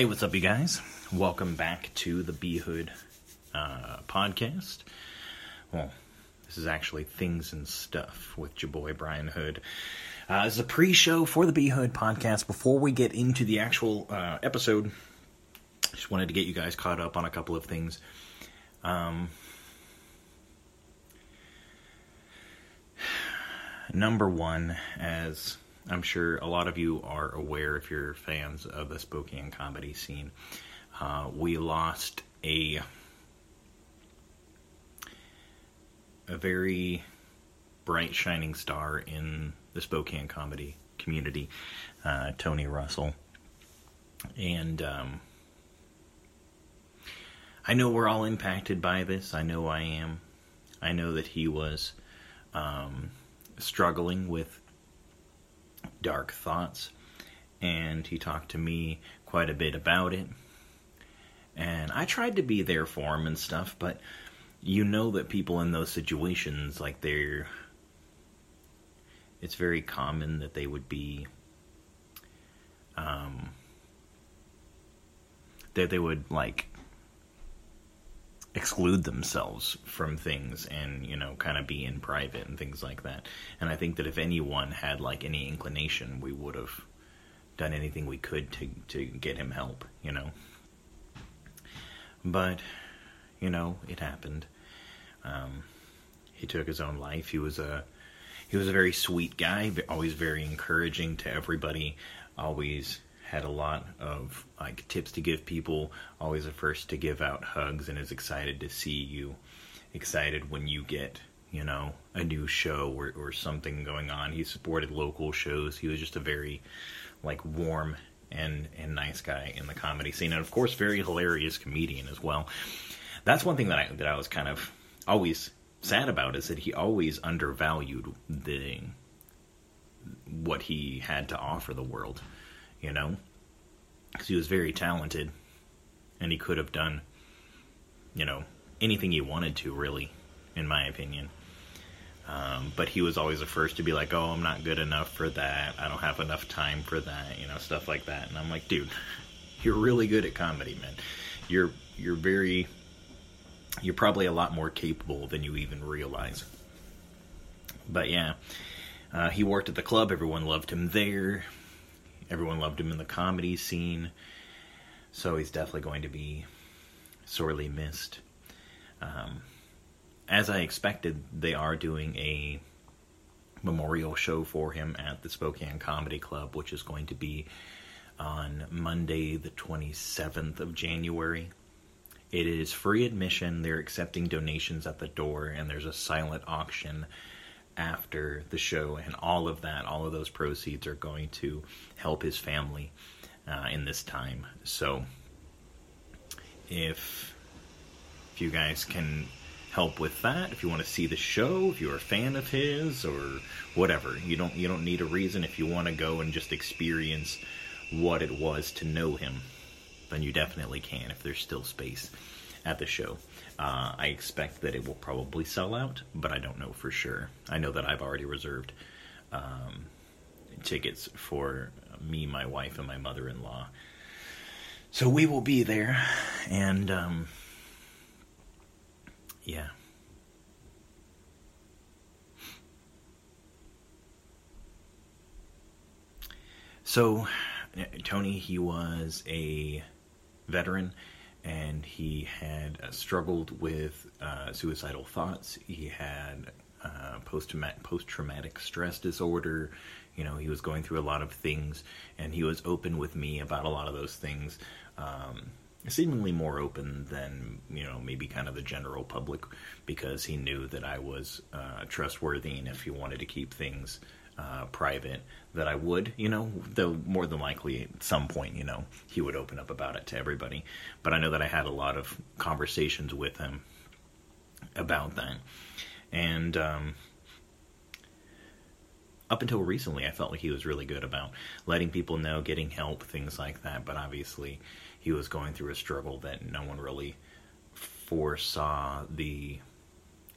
Hey, what's up, you guys? Welcome back to the B Hood uh, podcast. Well, this is actually Things and Stuff with your boy Brian Hood. Uh, this is a pre show for the B Hood podcast. Before we get into the actual uh, episode, just wanted to get you guys caught up on a couple of things. Um, number one, as I'm sure a lot of you are aware if you're fans of the Spokane comedy scene. Uh, we lost a a very bright shining star in the Spokane comedy community, uh, Tony Russell, and um, I know we're all impacted by this. I know I am. I know that he was um, struggling with dark thoughts, and he talked to me quite a bit about it. And I tried to be there for him and stuff, but you know that people in those situations, like they're. It's very common that they would be. Um, that they would, like, exclude themselves from things and you know kind of be in private and things like that. And i think that if anyone had like any inclination we would have done anything we could to to get him help you know? But you know it happened. Um, he took his own life. He was a he was a very sweet guy always very encouraging to everybody always had a lot of like tips to give people, always the first to give out hugs and is excited to see you. Excited when you get, you know, a new show or, or something going on. He supported local shows. He was just a very like warm and and nice guy in the comedy scene and of course very hilarious comedian as well. That's one thing that I that I was kind of always sad about is that he always undervalued the what he had to offer the world you know, because he was very talented and he could have done, you know, anything he wanted to, really, in my opinion. Um, but he was always the first to be like, "Oh, I'm not good enough for that. I don't have enough time for that," you know, stuff like that. And I'm like, "Dude, you're really good at comedy, man. You're you're very you're probably a lot more capable than you even realize." But yeah, uh, he worked at the club. Everyone loved him there. Everyone loved him in the comedy scene, so he's definitely going to be sorely missed. Um, as I expected, they are doing a memorial show for him at the Spokane Comedy Club, which is going to be on Monday, the 27th of January. It is free admission. They're accepting donations at the door, and there's a silent auction after the show, and all of that, all of those proceeds are going to help his family uh, in this time. So, if if you guys can help with that, if you want to see the show, if you're a fan of his or whatever, you don't you don't need a reason. If you want to go and just experience what it was to know him, then you definitely can if there's still space at the show. Uh, I expect that it will probably sell out, but I don't know for sure. I know that I've already reserved um, tickets for me, my wife, and my mother in law. So we will be there, and um, yeah. So, Tony, he was a veteran and he had uh, struggled with uh, suicidal thoughts. He had uh, post traumatic stress disorder. You know, he was going through a lot of things, and he was open with me about a lot of those things. Um, seemingly more open than you know maybe kind of the general public because he knew that I was uh, trustworthy, and if he wanted to keep things uh, private that I would, you know, though more than likely at some point, you know, he would open up about it to everybody. But I know that I had a lot of conversations with him about that. And um, up until recently, I felt like he was really good about letting people know, getting help, things like that. But obviously, he was going through a struggle that no one really foresaw the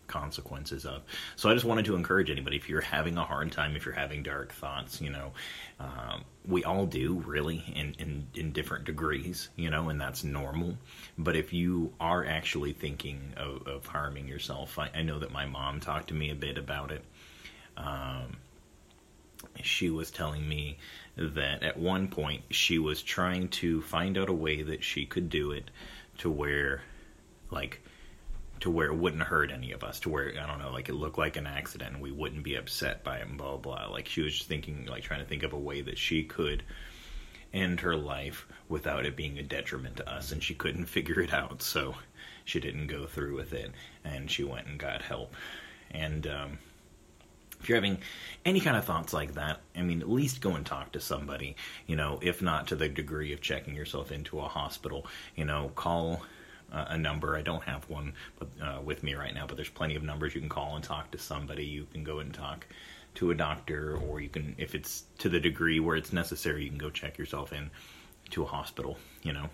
consequences of. So I just wanted to encourage anybody if you're having a hard time, if you're having dark thoughts, you know, um, we all do really in, in, in different degrees, you know, and that's normal. But if you are actually thinking of, of harming yourself, I, I, know that my mom talked to me a bit about it. Um, she was telling me that at one point she was trying to find out a way that she could do it to where, like, to where it wouldn't hurt any of us, to where I don't know, like it looked like an accident, and we wouldn't be upset by it, and blah blah. blah. Like she was just thinking, like trying to think of a way that she could end her life without it being a detriment to us, and she couldn't figure it out, so she didn't go through with it, and she went and got help. And um, if you're having any kind of thoughts like that, I mean, at least go and talk to somebody. You know, if not to the degree of checking yourself into a hospital, you know, call a number. I don't have one but, uh, with me right now, but there's plenty of numbers you can call and talk to somebody. You can go and talk to a doctor, or you can, if it's to the degree where it's necessary, you can go check yourself in to a hospital. You know,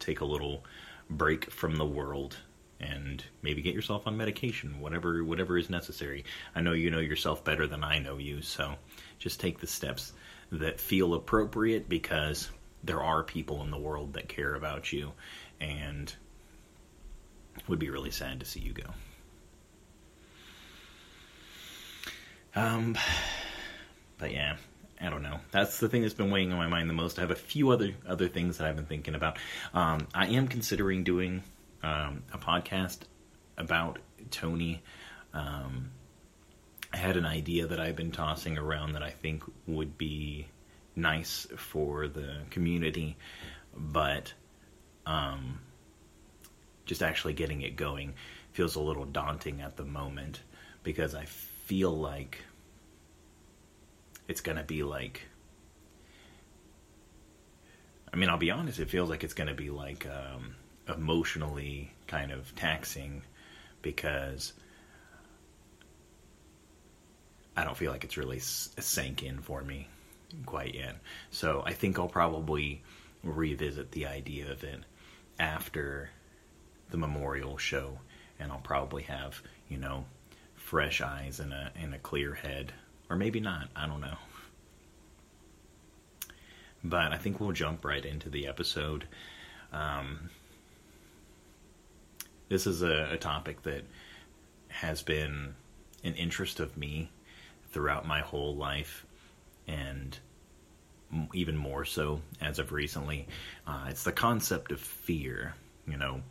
take a little break from the world and maybe get yourself on medication, whatever whatever is necessary. I know you know yourself better than I know you, so just take the steps that feel appropriate because there are people in the world that care about you and would be really sad to see you go. Um, but yeah, I don't know. That's the thing that's been weighing on my mind the most. I have a few other other things that I've been thinking about. Um, I am considering doing um, a podcast about Tony. Um, I had an idea that I've been tossing around that I think would be nice for the community, but um, just actually getting it going feels a little daunting at the moment because I feel like it's going to be like I mean, I'll be honest, it feels like it's going to be like um, emotionally kind of taxing because I don't feel like it's really sank in for me quite yet. So I think I'll probably revisit the idea of it after the memorial show, and I'll probably have you know fresh eyes and a and a clear head, or maybe not. I don't know. But I think we'll jump right into the episode. Um, this is a, a topic that has been an interest of me throughout my whole life, and even more so as of recently. Uh, it's the concept of fear. You know,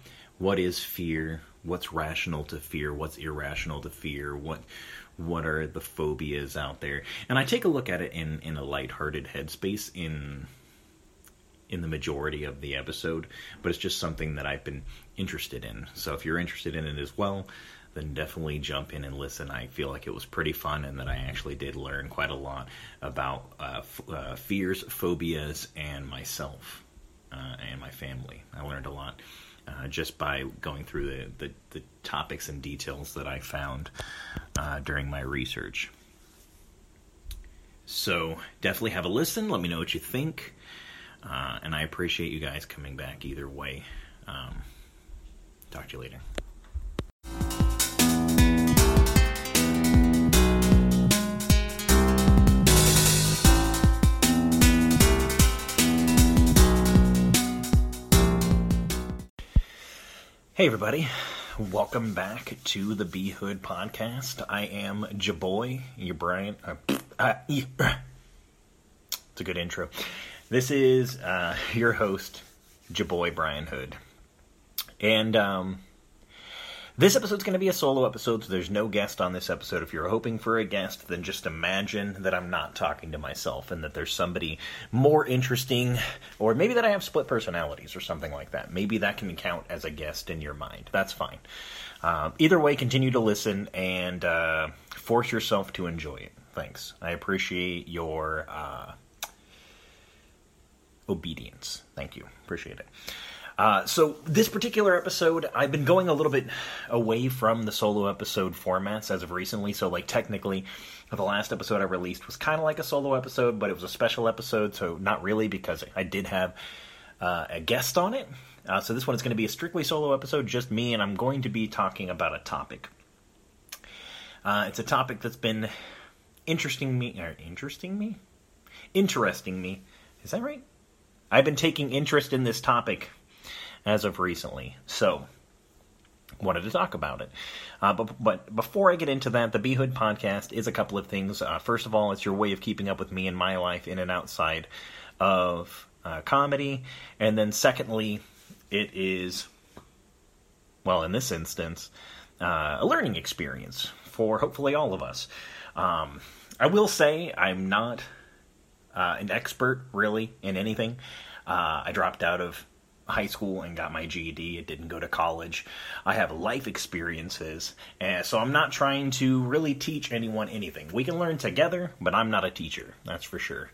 what is fear? What's rational to fear? What's irrational to fear? What what are the phobias out there? And I take a look at it in in a lighthearted headspace in in the majority of the episode, but it's just something that I've been interested in. So if you're interested in it as well, then definitely jump in and listen. I feel like it was pretty fun and that I actually did learn quite a lot about uh, f- uh, fears, phobias, and myself uh, and my family. I learned a lot uh, just by going through the, the, the, topics and details that I found uh, during my research. So definitely have a listen. Let me know what you think. Uh, and I appreciate you guys coming back either way. Um, talk to you later. Hey, everybody. Welcome back to the B Hood podcast. I am Jaboy, your Brian. Uh, uh, it's a good intro. This is uh, your host, Jaboy Brian Hood. And um, this episode's going to be a solo episode, so there's no guest on this episode. If you're hoping for a guest, then just imagine that I'm not talking to myself and that there's somebody more interesting, or maybe that I have split personalities or something like that. Maybe that can count as a guest in your mind. That's fine. Um, either way, continue to listen and uh, force yourself to enjoy it. Thanks. I appreciate your uh, obedience. Thank you. Appreciate it. Uh, so this particular episode, I've been going a little bit away from the solo episode formats as of recently. So like technically, the last episode I released was kind of like a solo episode, but it was a special episode, so not really because I did have uh, a guest on it. Uh, so this one is going to be a strictly solo episode, just me, and I'm going to be talking about a topic. Uh, it's a topic that's been interesting me, or interesting me, interesting me. Is that right? I've been taking interest in this topic as of recently, so wanted to talk about it. Uh, but, but before I get into that, the B Hood podcast is a couple of things. Uh, first of all, it's your way of keeping up with me and my life in and outside of uh, comedy, and then secondly, it is, well, in this instance, uh, a learning experience for hopefully all of us. Um, I will say I'm not uh, an expert really in anything. Uh, I dropped out of high school and got my GED. It didn't go to college. I have life experiences, and so I'm not trying to really teach anyone anything. We can learn together, but I'm not a teacher, that's for sure.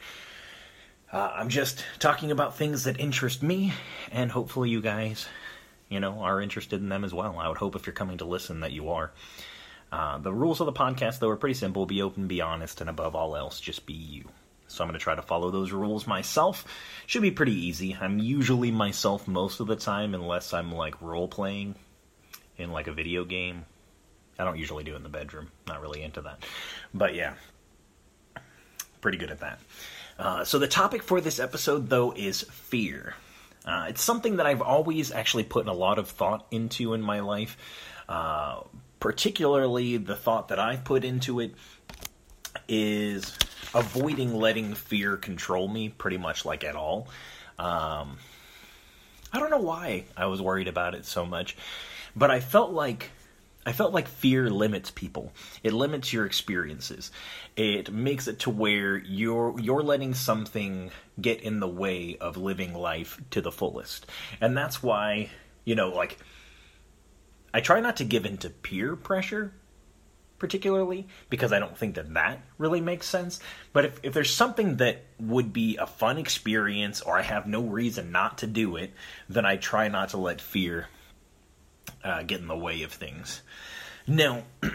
Uh, I'm just talking about things that interest me, and hopefully you guys, you know, are interested in them as well. I would hope if you're coming to listen that you are. Uh, the rules of the podcast, though, are pretty simple: be open, be honest, and above all else, just be you. So I'm going to try to follow those rules myself. Should be pretty easy. I'm usually myself most of the time, unless I'm like role playing in like a video game. I don't usually do it in the bedroom. Not really into that. But yeah, pretty good at that. Uh, so the topic for this episode, though, is fear. Uh, it's something that I've always actually put a lot of thought into in my life. Uh, particularly, the thought that I've put into it is avoiding letting fear control me pretty much like at all. Um, I don't know why I was worried about it so much, but I felt like I felt like fear limits people. It limits your experiences. It makes it to where you're you're letting something get in the way of living life to the fullest. And that's why, you know, like I try not to give into peer pressure particularly because I don't think that that really makes sense. But if, if there's something that would be a fun experience or I have no reason not to do it, then I try not to let fear uh, get in the way of things. Now, uh,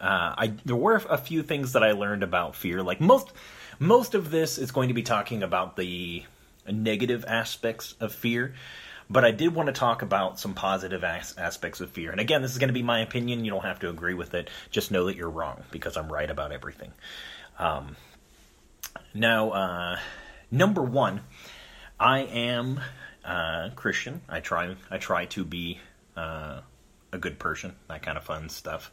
I there were a few things that I learned about fear. Like most most of this is going to be talking about the negative aspects of fear. But I did want to talk about some positive as- aspects of fear. And again, this is going to be my opinion. You don't have to agree with it. Just know that you're wrong because I'm right about everything. Um, now, uh, number one, I am uh, Christian. I try. I try to be uh, a good person. That kind of fun stuff.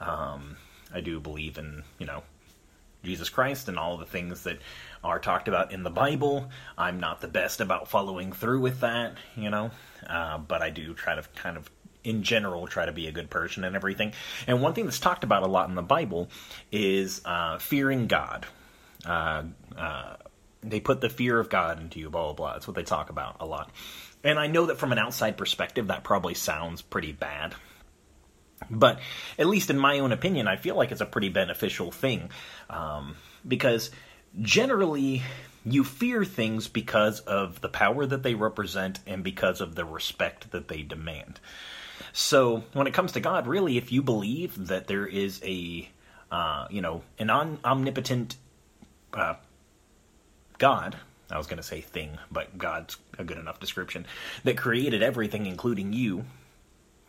Um, I do believe in you know Jesus Christ and all the things that are talked about in the Bible. I'm not the best about following through with that, you know, uh, but I do try to kind of, in general, try to be a good person and everything. And one thing that's talked about a lot in the Bible is uh, fearing God. Uh, uh they put the fear of God into you, blah, blah, blah. That's what they talk about a lot. And I know that from an outside perspective, that probably sounds pretty bad. But at least in my own opinion, I feel like it's a pretty beneficial thing. Um, because generally you fear things because of the power that they represent and because of the respect that they demand. So when it comes to God, really, if you believe that there is a, uh, you know, an on- omnipotent uh, God, I was going to say thing, but God's a good enough description, that created everything, including you,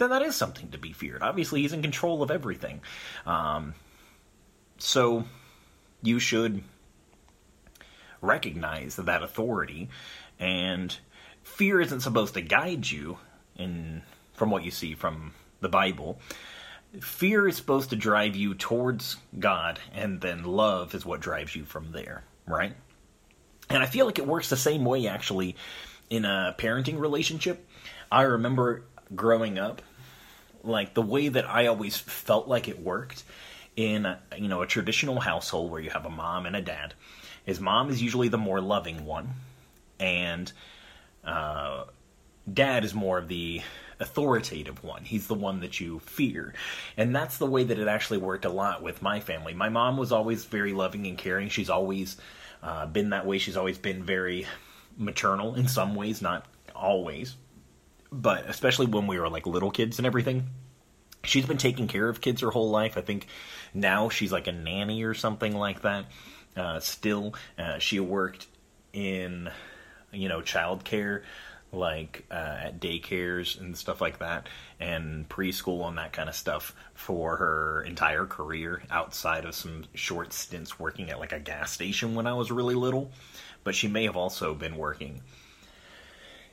then that is something to be feared. Obviously, He's in control of everything. Um, so you should recognize that authority and fear isn't supposed to guide you in from what you see from the bible fear is supposed to drive you towards god and then love is what drives you from there right and i feel like it works the same way actually in a parenting relationship i remember growing up like the way that i always felt like it worked in you know a traditional household where you have a mom and a dad his mom is usually the more loving one, and uh, dad is more of the authoritative one. He's the one that you fear. And that's the way that it actually worked a lot with my family. My mom was always very loving and caring. She's always uh, been that way. She's always been very maternal in some ways, not always. But especially when we were like little kids and everything. She's been taking care of kids her whole life. I think now she's like a nanny or something like that. Uh, still, uh, she worked in, you know, childcare like uh, at daycares and stuff like that, and preschool and that kind of stuff for her entire career outside of some short stints working at like a gas station when I was really little. But she may have also been working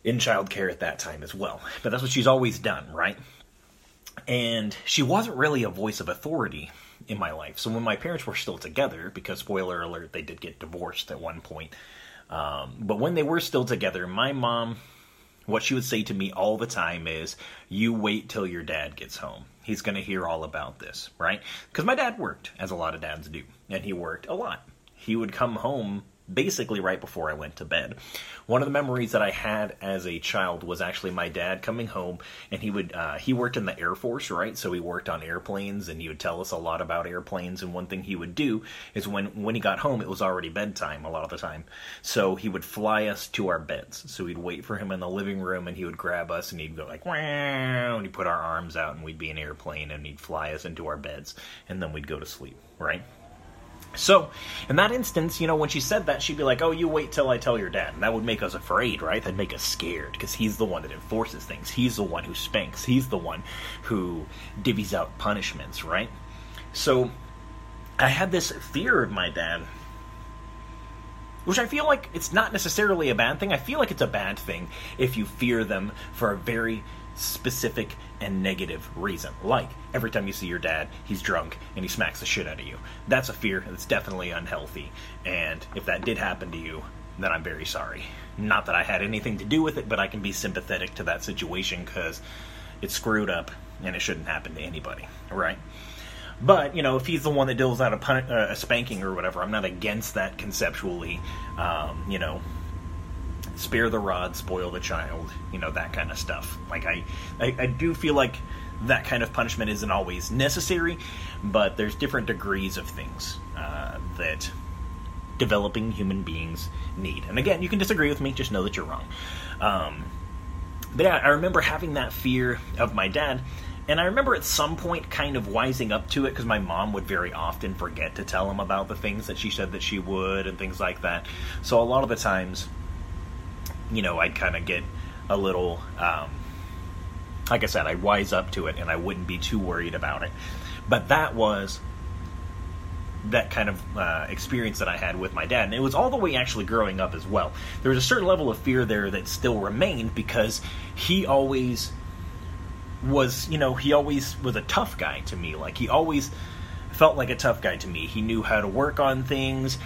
in childcare at that time as well. But that's what she's always done, right? And she wasn't really a voice of authority in my life. So when my parents were still together, because spoiler alert, they did get divorced at one point. Um, but when they were still together, my mom, what she would say to me all the time is, "You wait till your dad gets home. He's going to hear all about this, right?" Because my dad worked, as a lot of dads do, and he worked a lot. He would come home basically right before I went to bed. One of the memories that I had as a child was actually my dad coming home, and he would uh, he worked in the Air Force, right? So he worked on airplanes, and he would tell us a lot about airplanes. And one thing he would do is when when he got home, it was already bedtime a lot of the time, so he would fly us to our beds. So we'd wait for him in the living room, and he would grab us, and he'd go like wow, and he'd put our arms out, and we'd be an airplane, and he'd fly us into our beds, and then we'd go to sleep, right? So, in that instance, you know, when she said that, she'd be like, "Oh, you wait till I tell your dad," and that would make us afraid, right? That'd make us scared because he's the one that enforces things. He's the one who spanks. He's the one who divvies out punishments, right? So, I had this fear of my dad, which I feel like it's not necessarily a bad thing. I feel like it's a bad thing if you fear them for a very specific and negative reason. Like every time you see your dad, he's drunk and he smacks the shit out of you. That's a fear that's definitely unhealthy. And if that did happen to you, then I'm very sorry. Not that I had anything to do with it, but I can be sympathetic to that situation because it's screwed up and it shouldn't happen to anybody, right? But you know, if he's the one that deals out a, pun- uh, a spanking or whatever, I'm not against that conceptually. Um, you know, spare the rod, spoil the child, you know, that kind of stuff. Like, I, I, I do feel like that kind of punishment isn't always necessary, but there's different degrees of things uh, that developing human beings need. And again, you can disagree with me, just know that you're wrong. Um, but yeah, I remember having that fear of my dad. And I remember at some point kind of wising up to it because my mom would very often forget to tell him about the things that she said that she would and things like that. So a lot of the times, you know, I'd kind of get a little, um, like I said, I'd wise up to it and I wouldn't be too worried about it. But that was that kind of uh, experience that I had with my dad. And it was all the way actually growing up as well. There was a certain level of fear there that still remained because he always was, you know, he always was a tough guy to me. Like, he always felt like a tough guy to me. He knew how to work on things.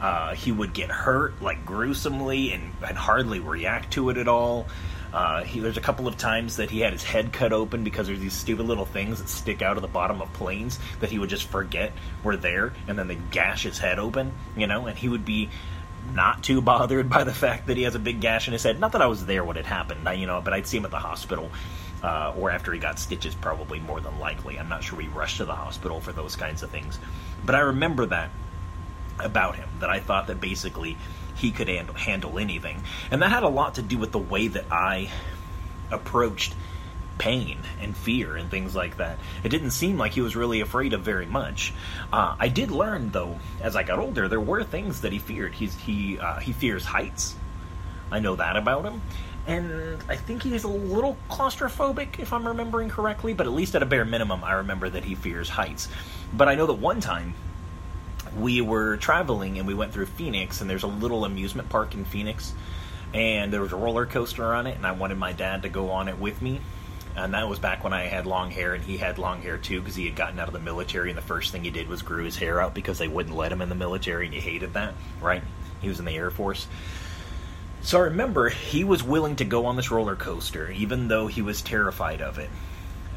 Uh, he would get hurt like gruesomely and, and hardly react to it at all. Uh, he, there's a couple of times that he had his head cut open because there's these stupid little things that stick out of the bottom of planes that he would just forget were there, and then they gash his head open, you know, and he would be not too bothered by the fact that he has a big gash in his head. Not that I was there when it happened, you know, but I'd see him at the hospital. Uh, or after he got stitches, probably more than likely. I'm not sure we rushed to the hospital for those kinds of things. But I remember that about him that I thought that basically he could handle anything. And that had a lot to do with the way that I approached pain and fear and things like that. It didn't seem like he was really afraid of very much. Uh, I did learn, though, as I got older, there were things that he feared. He's, he uh, he fears heights. I know that about him. And I think he's a little claustrophobic, if I'm remembering correctly, but at least at a bare minimum, I remember that he fears heights. But I know that one time we were traveling and we went through Phoenix, and there's a little amusement park in Phoenix, and there was a roller coaster on it, and I wanted my dad to go on it with me. And that was back when I had long hair, and he had long hair too, because he had gotten out of the military, and the first thing he did was grew his hair out because they wouldn't let him in the military, and he hated that, right? He was in the Air Force. So I remember he was willing to go on this roller coaster, even though he was terrified of it.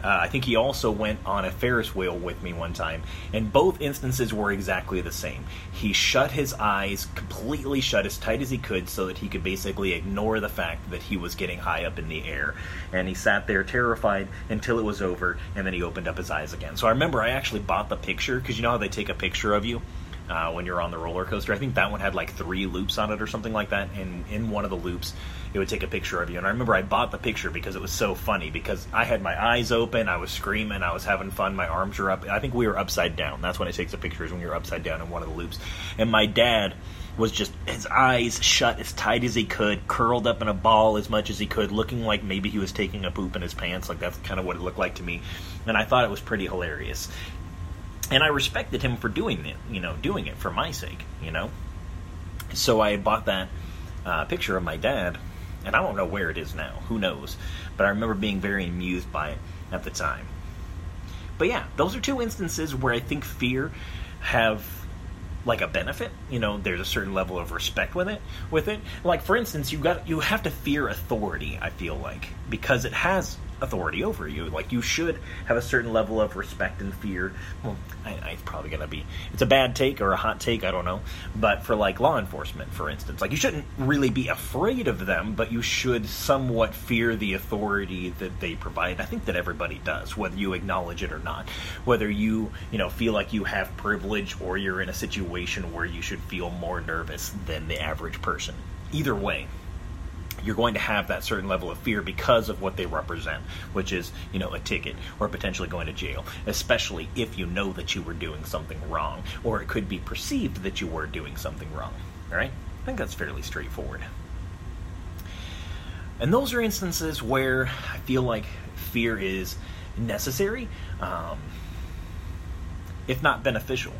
Uh, I think he also went on a Ferris wheel with me one time, and both instances were exactly the same. He shut his eyes, completely shut as tight as he could, so that he could basically ignore the fact that he was getting high up in the air. And he sat there terrified until it was over, and then he opened up his eyes again. So I remember I actually bought the picture, because you know how they take a picture of you? uh, when you're on the roller coaster. I think that one had like three loops on it or something like that. And in one of the loops, it would take a picture of you. And I remember I bought the picture because it was so funny because I had my eyes open, I was screaming, I was having fun, my arms were up. I think we were upside down. That's when it takes a picture is when you're upside down in one of the loops. And my dad was just his eyes shut as tight as he could, curled up in a ball as much as he could, looking like maybe he was taking a poop in his pants. Like that's kind of what it looked like to me, and I thought it was pretty hilarious. And I respected him for doing it, you know, doing it for my sake, you know. So I bought that uh, picture of my dad, and I don't know where it is now. Who knows? But I remember being very amused by it at the time. But yeah, those are two instances where I think fear have like a benefit. You know, there's a certain level of respect with it. With it, like for instance, you got you have to fear authority. I feel like because it has authority over you. Like you should have a certain level of respect and fear. Well, I, I, it's probably gonna be it's a bad take or a hot take, I don't know. But for like law enforcement, for instance, like you shouldn't really be afraid of them, but you should somewhat fear the authority that they provide. I think that everybody does, whether you acknowledge it or not. Whether you you know feel like you have privilege or you're in a situation where you should feel more nervous than the average person. Either way, you're going to have that certain level of fear because of what they represent, which is, you know, a ticket or potentially going to jail, especially if you know that you were doing something wrong, or it could be perceived that you were doing something wrong. All right? I think that's fairly straightforward. And those are instances where I feel like fear is necessary, um, if not beneficial.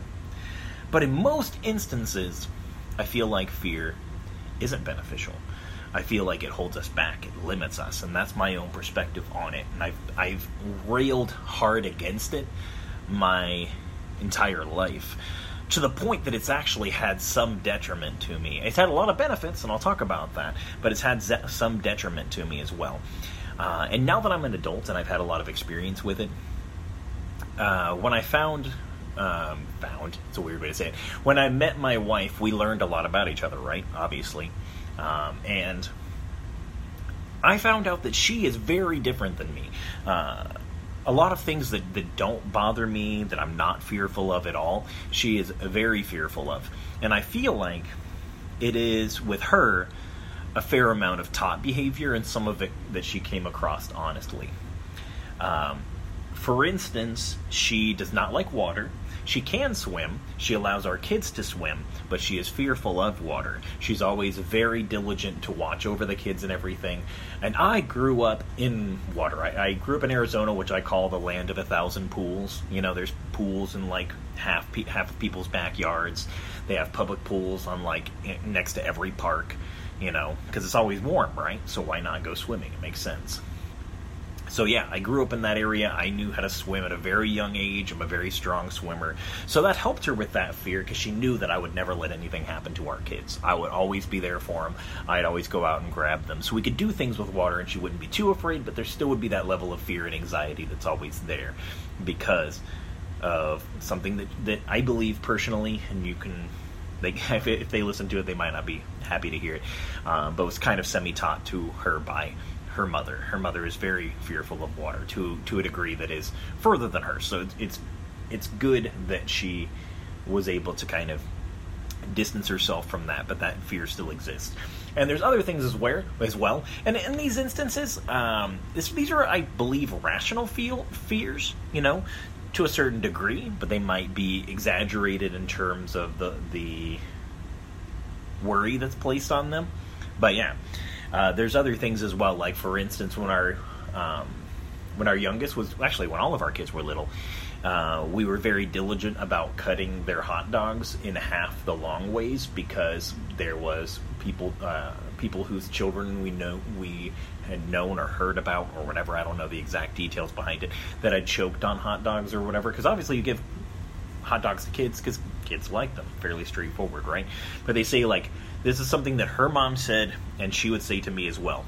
But in most instances, I feel like fear isn't beneficial. I feel like it holds us back, it limits us, and that's my own perspective on it. And I've I've railed hard against it my entire life to the point that it's actually had some detriment to me. It's had a lot of benefits, and I'll talk about that, but it's had ze- some detriment to me as well. Uh, and now that I'm an adult and I've had a lot of experience with it, uh, when I found um, found it's a weird way to say it. When I met my wife, we learned a lot about each other, right? Obviously, um, and I found out that she is very different than me. Uh, a lot of things that, that don't bother me, that I'm not fearful of at all, she is very fearful of. And I feel like it is with her a fair amount of taught behavior and some of it that she came across honestly. Um, for instance, she does not like water. She can swim. She allows our kids to swim, but she is fearful of water. She's always very diligent to watch over the kids and everything. And I grew up in water. I, I grew up in Arizona, which I call the land of a thousand pools. You know, there's pools in like half pe- half of people's backyards. They have public pools on like next to every park. You know, because it's always warm, right? So why not go swimming? It makes sense. So yeah, I grew up in that area. I knew how to swim at a very young age. I'm a very strong swimmer. So that helped her with that fear because she knew that I would never let anything happen to our kids. I would always be there for them. I'd always go out and grab them. So we could do things with water and she wouldn't be too afraid, but there still would be that level of fear and anxiety that's always there because of something that, that I believe personally, and you can they if they listen to it, they might not be happy to hear it. Um, but was kind of semi-taught to her by her mother. Her mother is very fearful of water to to a degree that is further than her. So it's it's good that she was able to kind of distance herself from that, but that fear still exists. And there's other things as well. As well. And in these instances, um, this, these are, I believe, rational feel, fears. You know, to a certain degree, but they might be exaggerated in terms of the the worry that's placed on them. But yeah, uh, there's other things as well, like for instance, when our um, when our youngest was actually when all of our kids were little, uh, we were very diligent about cutting their hot dogs in half the long ways because there was people uh, people whose children we know we had known or heard about or whatever. I don't know the exact details behind it that had choked on hot dogs or whatever. Because obviously you give hot dogs to kids because kids like them. Fairly straightforward, right? But they say like this is something that her mom said, and she would say to me as well.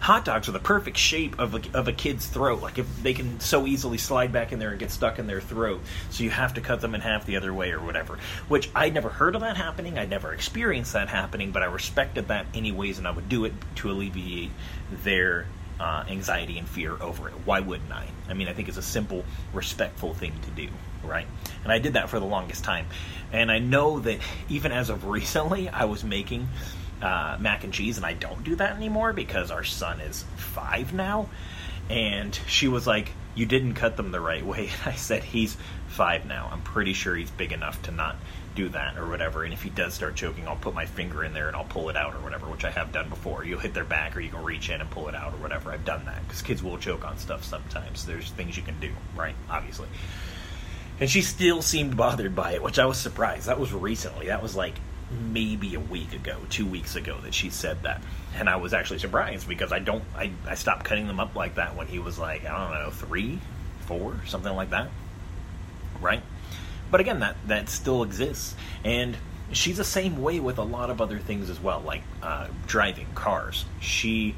Hot dogs are the perfect shape of a, of a kid's throat. Like if they can so easily slide back in there and get stuck in their throat, so you have to cut them in half the other way or whatever. Which I'd never heard of that happening. I'd never experienced that happening, but I respected that anyways, and I would do it to alleviate their uh, anxiety and fear over it. Why wouldn't I? I mean, I think it's a simple, respectful thing to do, right? And I did that for the longest time. And I know that even as of recently, I was making uh, mac and cheese, and I don't do that anymore because our son is five now. And she was like, You didn't cut them the right way. And I said, He's five now. I'm pretty sure he's big enough to not do that or whatever. And if he does start choking, I'll put my finger in there and I'll pull it out or whatever, which I have done before. You'll hit their back or you can reach in and pull it out or whatever. I've done that because kids will choke on stuff sometimes. There's things you can do, right? Obviously. And she still seemed bothered by it, which I was surprised. That was recently. That was like maybe a week ago, two weeks ago that she said that. And I was actually surprised because I don't, I, I stopped cutting them up like that when he was like, I don't know, three, four, something like that. Right? But again, that that still exists, and she's the same way with a lot of other things as well, like uh, driving cars. She,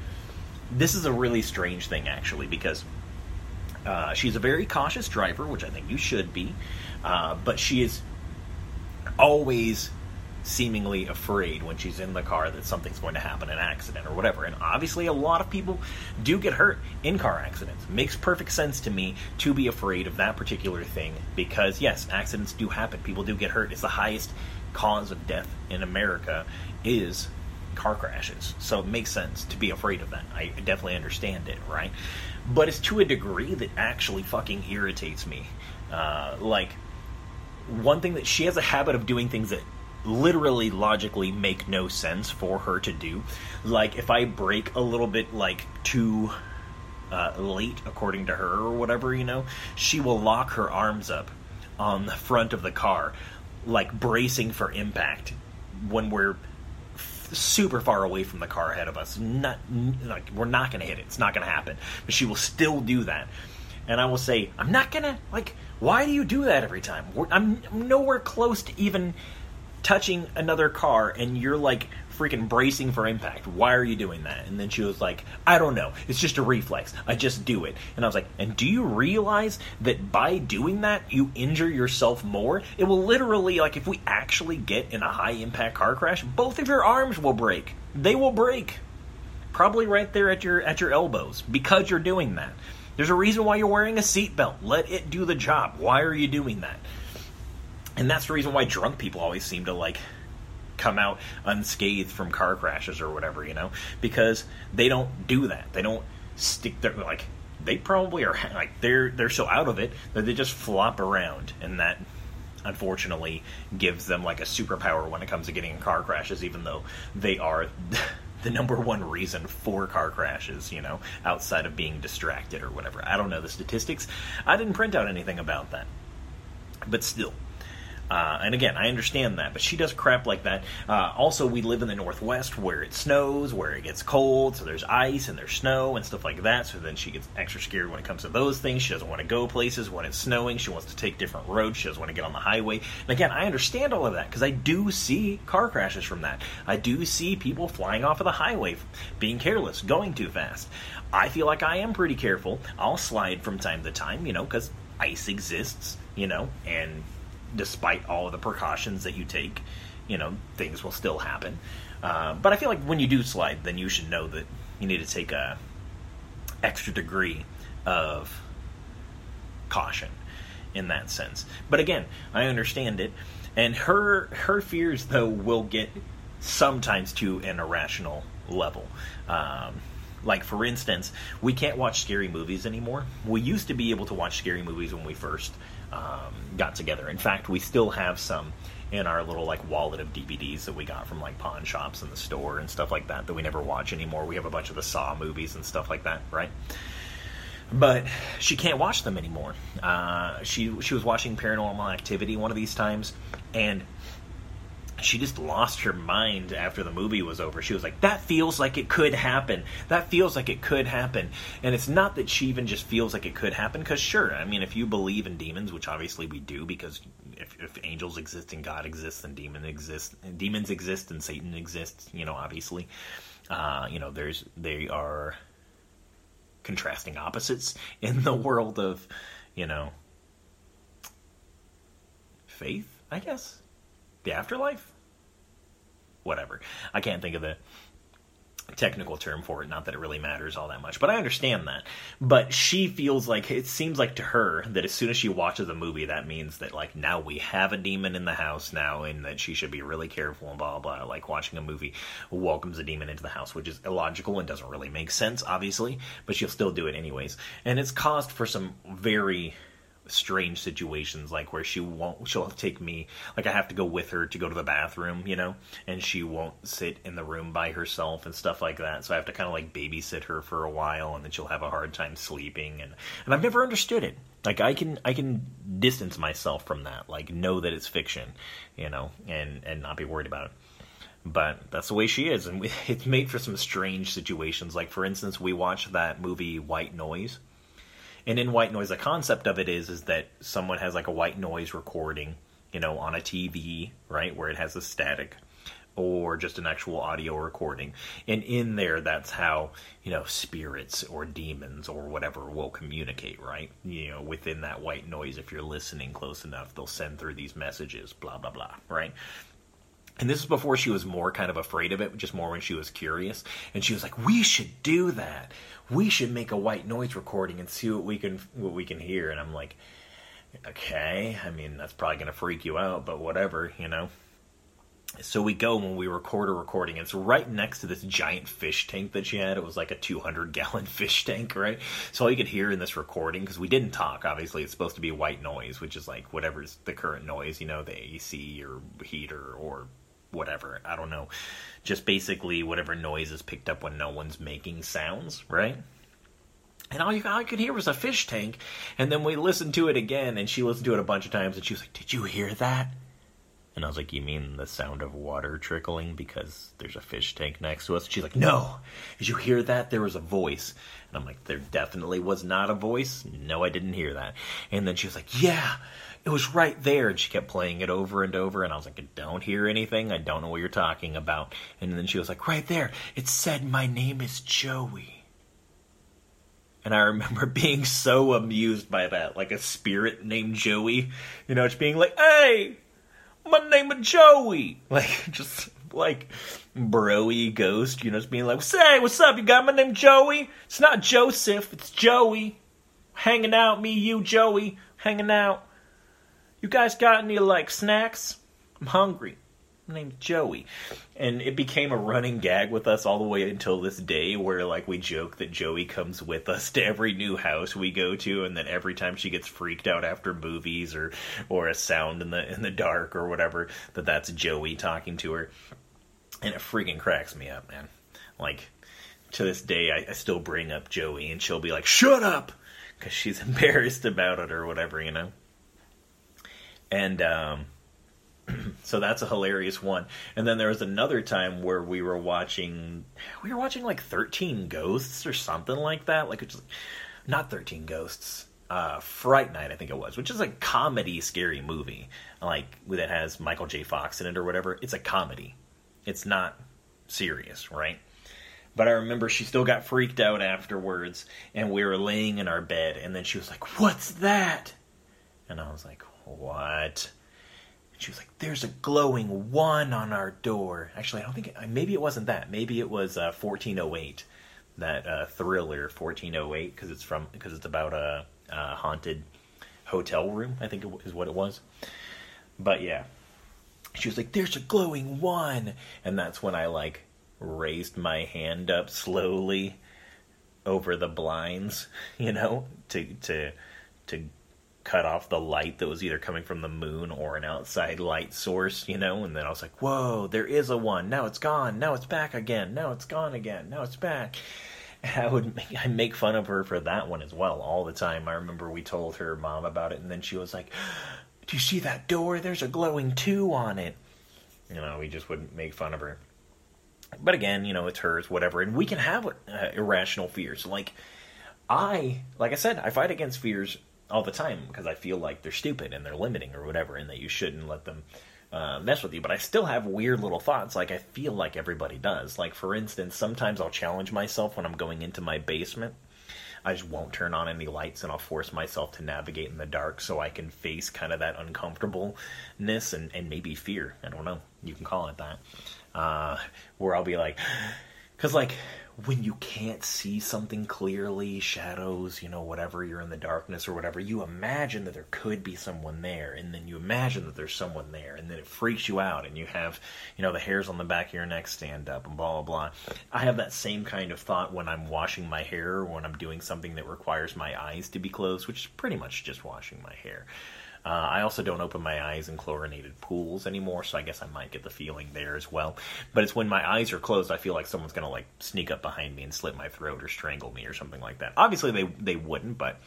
this is a really strange thing actually because uh, she's a very cautious driver, which I think you should be, uh, but she is always seemingly afraid when she's in the car that something's going to happen, an accident or whatever. And obviously, a lot of people do get hurt in car accidents. Makes perfect sense to me to be afraid of that particular thing because, yes, accidents do happen. People do get hurt. It's the highest cause of death in America is car crashes. So it makes sense to be afraid of that. I definitely understand it, right? But it's to a degree that actually fucking irritates me. Uh, like, one thing that she has a habit of doing things that literally logically make no sense for her to do. Like if I brake a little bit like too uh, late, according to her or whatever, you know, she will lock her arms up on the front of the car, like bracing for impact when we're f- super far away from the car ahead of us. Not like we're not going to hit it. It's not going to happen. But she will still do that. And I will say, I'm not gonna like. Why do you do that every time? I'm nowhere close to even touching another car and you're like freaking bracing for impact. Why are you doing that? And then she was like, I don't know. It's just a reflex. I just do it. And I was like, and do you realize that by doing that, you injure yourself more? It will literally, like, if we actually get in a high impact car crash, both of your arms will break. They will break. Probably right there at your at your elbows because you're doing that. There's a reason why you're wearing a seatbelt. Let it do the job. Why are you doing that? And that's the reason why drunk people always seem to like come out unscathed from car crashes or whatever, you know, because they don't do that. They don't stick their like they probably are like they're they're so out of it that they just flop around and that unfortunately gives them like a superpower when it comes to getting in car crashes even though they are the number one reason for car crashes, you know, outside of being distracted or whatever. I don't know the statistics. I didn't print out anything about that. But still, uh, and again, I understand that, but she does crap like that. Uh, also, we live in the Northwest where it snows, where it gets cold, so there's ice and there's snow and stuff like that. So then she gets extra scared when it comes to those things. She doesn't want to go places when it's snowing. She wants to take different roads. She doesn't want to get on the highway. And again, I understand all of that because I do see car crashes from that. I do see people flying off of the highway, being careless, going too fast. I feel like I am pretty careful. I'll slide from time to time, you know, because ice exists, you know, and despite all of the precautions that you take, you know, things will still happen. Uh, but I feel like when you do slide, then you should know that you need to take a extra degree of caution in that sense. But again, I understand it, and her her fears though will get sometimes to an irrational level. Um, like for instance, we can't watch scary movies anymore. We used to be able to watch scary movies when we first um, got together. In fact, we still have some in our little like wallet of DVDs that we got from like pawn shops in the store and stuff like that that we never watch anymore. We have a bunch of the Saw movies and stuff like that, right? But she can't watch them anymore. Uh, she she was watching Paranormal Activity one of these times, and she just lost her mind after the movie was over. She was like, "That feels like it could happen. That feels like it could happen." And it's not that she even just feels like it could happen, because sure, I mean, if you believe in demons, which obviously we do, because if, if angels exist and God exists and demon exists, and demons exist and Satan exists, you know, obviously, uh, you know, there's they are contrasting opposites in the world of, you know, faith, I guess the afterlife? Whatever. I can't think of the technical term for it. Not that it really matters all that much, but I understand that. But she feels like it seems like to her that as soon as she watches a movie, that means that like now we have a demon in the house now, and that she should be really careful and blah blah. blah. Like watching a movie welcomes a demon into the house, which is illogical and doesn't really make sense, obviously. But she'll still do it anyways, and it's caused for some very strange situations like where she won't she'll take me like I have to go with her to go to the bathroom, you know, and she won't sit in the room by herself and stuff like that. So I have to kind of like babysit her for a while and then she'll have a hard time sleeping and and I've never understood it. Like I can I can distance myself from that, like know that it's fiction, you know, and and not be worried about it but that's the way she is and it's made for some strange situations like for instance we watched that movie white noise and in white noise, the concept of it is is that someone has like a white noise recording, you know, on a TV, right, where it has a static or just an actual audio recording. And in there, that's how, you know, spirits or demons or whatever will communicate, right? You know, within that white noise, if you're listening close enough, they'll send through these messages, blah, blah, blah, right? And this is before she was more kind of afraid of it, just more when she was curious. And she was like, "We should do that. We should make a white noise recording and see what we can what we can hear." And I'm like, "Okay, I mean that's probably gonna freak you out, but whatever, you know." So we go when we record a recording. It's right next to this giant fish tank that she had. It was like a 200 gallon fish tank, right? So all you could hear in this recording, because we didn't talk, obviously, it's supposed to be white noise, which is like whatever's the current noise, you know, the AC or heater or whatever. I don't know. Just basically whatever noise is picked up when no one's making sounds, right? And all, you, all I could hear was a fish tank. And then we listened to it again, and she listened to it a bunch of times, and she was like, Did you hear that? And I was like, You mean the sound of water trickling because there's a fish tank next to us? And she's like, No. Did you hear that? There was a voice. And I'm like, There definitely was not a voice. No, I didn't hear that. And then she was like, Yeah it was right there and she kept playing it over and over and i was like i don't hear anything. I don't know what you're talking about. And then she was like right there. It said my name is joey. And i remember being so amused by that like a spirit named joey you know just being like hey my name is joey. Like just like broy ghost you know just being like say what's up? You got my name joey? It's not joseph it's joey. Hanging out me you joey. Hanging out you guys got any like snacks? I'm hungry. My name's Joey. And it became a running gag with us all the way until this day where like we joke that Joey comes with us to every new house we go to and that every time she gets freaked out after movies or or a sound in the in the dark or whatever that that's Joey talking to her. And it freaking cracks me up, man. Like to this day I, I still bring up Joey and she'll be like, "Shut up." Cuz she's embarrassed about it or whatever, you know and um, so that's a hilarious one. And then there was another time where we were watching, we were watching like Thirteen Ghosts or something like that, like it's not Thirteen Ghosts, uh, Fright Night, I think it was, which is a comedy scary movie, like that has Michael J. Fox in it or whatever. It's a comedy. It's not serious, right? But I remember she still got freaked out afterwards, and we were laying in our bed, and then she was like, "What's that?" And I was like, what? And she was like, there's a glowing one on our door. Actually, I don't think, it, maybe it wasn't that. Maybe it was uh, 1408, that uh, thriller 1408, because it's from, because it's about a, a haunted hotel room, I think is what it was. But yeah, she was like, there's a glowing one. And that's when I like raised my hand up slowly over the blinds, you know, to, to, to cut off the light that was either coming from the moon or an outside light source, you know, and then I was like, whoa, there is a one. Now it's gone. Now it's back again. Now it's gone again. Now it's back. I would make, I make fun of her for that one as well all the time. I remember we told her mom about it, and then she was like, do you see that door? There's a glowing two on it. You know, we just wouldn't make fun of her. But again, you know, it's hers, whatever. And we can have uh, irrational fears. Like, I, like I said, I fight against fears all the time because I feel like they're stupid and they're limiting or whatever, and that you shouldn't let them uh, mess with you. But I still have weird little thoughts, like I feel like everybody does. Like for instance, sometimes I'll challenge myself when I'm going into my basement. I just won't turn on any lights and I'll force myself to navigate in the dark so I can face kind of that uncomfortableness and, and maybe fear. I don't know. You can call it that. Uh, where I'll be like, because like when you can't see something clearly, shadows, you know, whatever, you're in the darkness or whatever, you imagine that there could be someone there, and then you imagine that there's someone there, and then it freaks you out, and you have, you know, the hairs on the back of your neck stand up, and blah, blah, blah. I have that same kind of thought when I'm washing my hair, or when I'm doing something that requires my eyes to be closed, which is pretty much just washing my hair. Uh, I also don't open my eyes in chlorinated pools anymore, so I guess I might get the feeling there as well. But it's when my eyes are closed, I feel like someone's gonna like sneak up behind me and slit my throat or strangle me or something like that. Obviously, they they wouldn't, but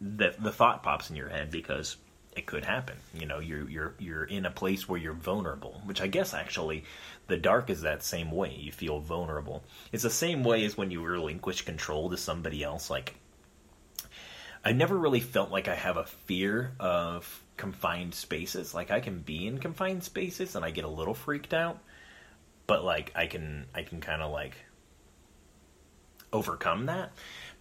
the the thought pops in your head because it could happen. You know, you're you're you're in a place where you're vulnerable, which I guess actually the dark is that same way. You feel vulnerable. It's the same way as when you relinquish control to somebody else. Like I never really felt like I have a fear of confined spaces. Like I can be in confined spaces and I get a little freaked out, but like I can I can kind of like overcome that.